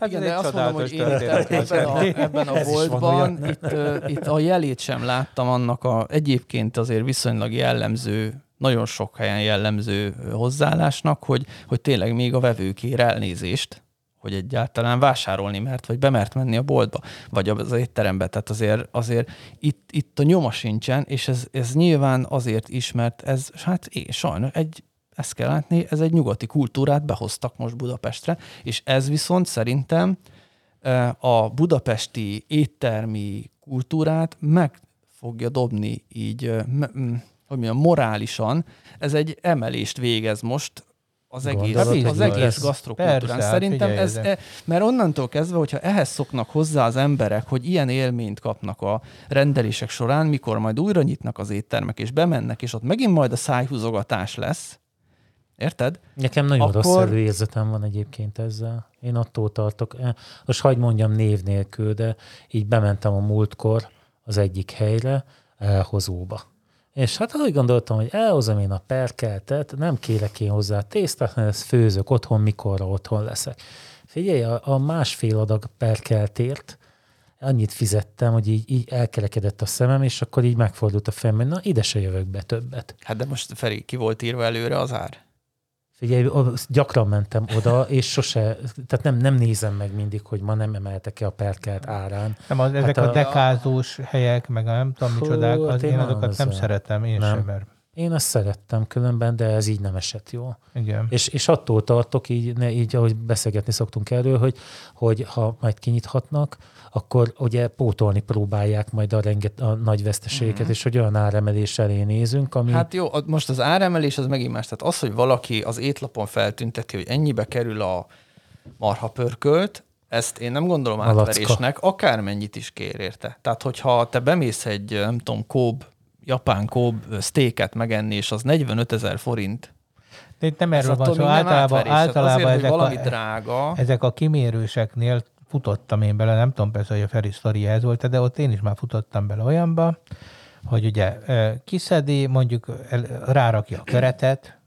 Hát igen, de azt mondom, hogy én ebben volt. a, ebben a boltban itt, itt a jelét sem láttam annak a egyébként azért viszonylag jellemző, nagyon sok helyen jellemző hozzáállásnak, hogy, hogy tényleg még a vevő kér elnézést, hogy egyáltalán vásárolni mert, vagy bemert menni a boltba, vagy az étterembe. Tehát azért, azért itt, itt a nyoma sincsen, és ez, ez nyilván azért is, mert ez, hát én, sajnos egy, ezt kell látni, ez egy nyugati kultúrát behoztak most Budapestre, és ez viszont szerintem a budapesti éttermi kultúrát meg fogja dobni így, hogy mondjam, morálisan. Ez egy emelést végez most az egész, Gondolod, az egész gasztrokultúrán. Persze, hát Szerintem figyelj, ez, ez- e, mert onnantól kezdve, hogyha ehhez szoknak hozzá az emberek, hogy ilyen élményt kapnak a rendelések során, mikor majd újra nyitnak az éttermek, és bemennek, és ott megint majd a szájhúzogatás lesz, érted? Nekem nagyon Akkor- rossz előérzetem van egyébként ezzel. Én attól tartok. eh, Most hagyd mondjam név nélkül, de így bementem a múltkor az egyik helyre, elhozóba. És hát ahogy gondoltam, hogy elhozom én a perkeltet, nem kérek én hozzá tésztát, hanem ezt főzök otthon, mikorra otthon leszek. Figyelj, a, a másfél adag perkeltért annyit fizettem, hogy így, így elkerekedett a szemem, és akkor így megfordult a fejem, hogy na ide se jövök be többet. Hát de most Feri, ki volt írva előre az ár? Figyelj, gyakran mentem oda, és sose, tehát nem, nem nézem meg mindig, hogy ma nem emeltek-e a perkelt árán. Nem, az, ezek Hát a, a- dekázós helyek, meg a nem tudom Hú, micsodák, az, hát én azokat nem azzal. szeretem, én Nem. sem, mert Én azt szerettem különben, de ez így nem esett jól. igen. És, és attól tartok, így, ne, így ahogy beszélgetni szoktunk erről, hogy, hogy ha majd kinyithatnak, akkor ugye pótolni próbálják majd a, renget, a nagy veszteségeket, Mhm. és hogy olyan áremelés elé nézünk, ami... Hát jó, most az áremelés az megint más. Tehát az, hogy valaki az étlapon feltünteti, hogy ennyibe kerül a marha pörkölt, ezt én nem gondolom Malacka. átverésnek, akármennyit is kér érte. Tehát, hogyha te bemész egy, nem tudom, kób, japán kób steaket megenni, és az 45 ezer forint, De itt nem erről van szó, általában, általában azért, ezek, valami a, drága. ezek a kimérőseknél futottam én bele, nem tudom persze, hogy a Feri sztori ez volt, de ott én is már futottam bele olyanba, hogy ugye kiszedi, mondjuk rárakja a keretet,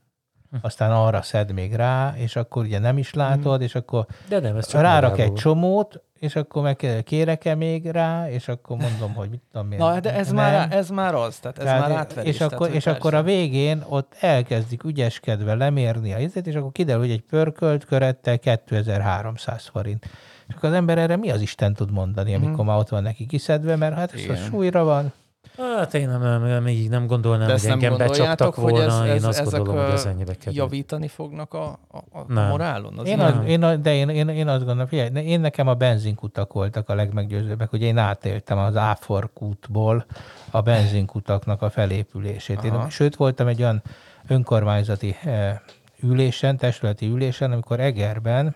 aztán arra szed még rá, és akkor ugye nem is látod, és akkor de nem, ez csak rárak egy csomót, és akkor meg kérek-e még rá, és akkor mondom, hogy mit tudom én. Na, de ez nem. már, ez már az, tehát ez Tehát, már átverés. És, akkor, tehát, és hogy akkor a végén ott elkezdik ügyeskedve lemérni a izét, és akkor kiderül, hogy egy pörkölt körettel 2300 forint. És akkor az ember erre mi az Isten tud mondani, amikor Mhm. már ott van neki kiszedve, mert hát ez a súlyra van. Hát én nem, nem, nem, így nem gondolnám, De hogy engem becsaptak hogy ez, volna, ez, én azt ezek gondolom, hogy ez ennyibe kerül. javítani fognak a, a, a Nem. morálon? Az Én, nem. az, én, a- de én, én, én azt gondolom, figyelj, én nekem a benzinkutak voltak a legmeggyőzőbbek, hogy én átéltem az Áfor kútból a benzinkutaknak a felépülését. Én, sőt, voltam egy olyan önkormányzati eh, ülésen, testületi ülésen, amikor Egerben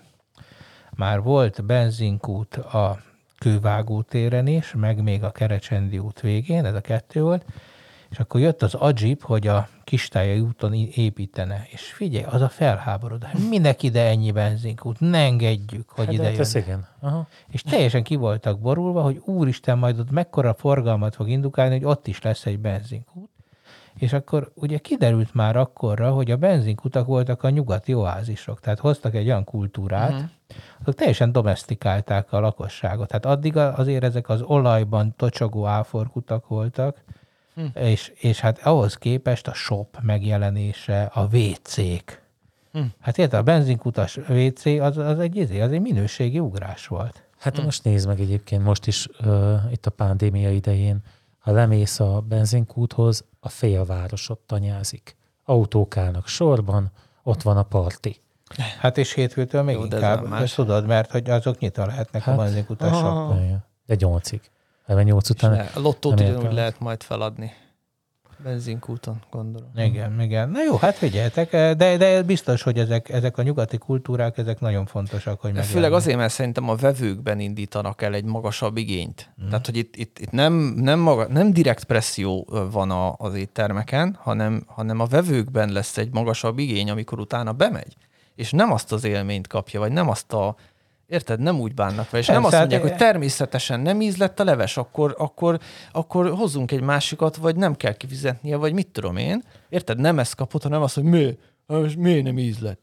már volt benzinkút a Kővágó téren is, meg még a Kerecsendi út végén, ez a kettő volt, és akkor jött az Ajip, hogy a Kistályai úton építene. És figyelj, az a felháborodás. Minek ide ennyi benzinkút? Ne engedjük, hogy Hát, ide de hát jön. igen. Aha. És teljesen ki voltak borulva, hogy úristen, majd ott mekkora forgalmat fog indukálni, hogy ott is lesz egy benzinkút. És akkor ugye kiderült már akkorra, hogy a benzinkutak voltak a nyugati oázisok. Tehát hoztak egy olyan kultúrát, uh-huh. azok teljesen domestikálták a lakosságot. Tehát addig azért ezek az olajban tocsogó áforkutak voltak, Hm. és, és hát ahhoz képest a shop megjelenése, a WC-k. Hm. Hát érted, a benzinkutas WC az, az, egy, izé, az egy minőségi ugrás volt. Hát most nézd meg egyébként, most is uh, itt a pandémia idején, ha lemész a benzinkúthoz, a félvárosot tanyázik. Autók állnak sorban, ott van a parti. Hát és hétfőtől még Jó, de inkább, más. ezt tudod, mert hogy azok nyitva lehetnek hát, a benzinkutasok. De nyolcig. Mert nyolc után a lottót ugyanúgy lehet majd feladni. Benzinkúton, gondolom. Igen, igen. Na jó, hát figyeljetek, de, de biztos, hogy ezek, ezek a nyugati kultúrák, ezek nagyon fontosak, hogy De megjelenjenek. Főleg azért, mert szerintem a vevőkben indítanak el egy magasabb igényt. Mm. Tehát, hogy itt, itt, itt nem, nem, maga, nem direkt presszió van a, az éttermeken, hanem, hanem a vevőkben lesz egy magasabb igény, amikor utána bemegy. És nem azt az élményt kapja, vagy nem azt a Érted? Nem úgy bánnak vele, és nem azt hát mondják, én- hogy természetesen nem íz lett a leves, akkor, akkor, akkor hozzunk egy másikat, vagy nem kell kifizetnie, vagy mit tudom én. Érted? Nem ezt kapott, hanem azt, hogy mi? Hát most miért nem íz lett?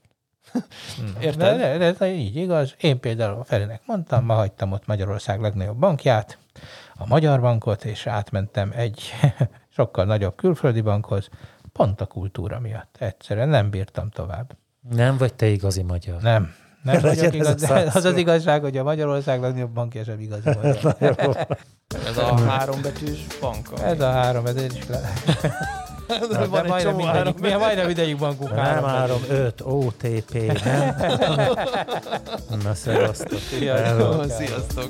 Érted? De, de, de, így igaz. Én például a Ferinek mondtam, ma hagytam ott Magyarország legnagyobb bankját, a Magyar Bankot, és átmentem egy sokkal nagyobb külföldi bankhoz, pont a kultúra miatt. Egyszerűen nem bírtam tovább. nem vagy te igazi magyar. Nem. Nem Legyen vagyok ez igaz, a de az az igazság, hogy a Magyarország legnagyobb bankja sem igazi magyar. Ez a hárombetűs banka. Ez a három, ez is le. De van egy majdnem csomó három mindegyik, mi majdnem mindegyik bankunk Nem három. három, öt, OTP, nem? Na, szevasztok. Sziasztok. Sziasztok!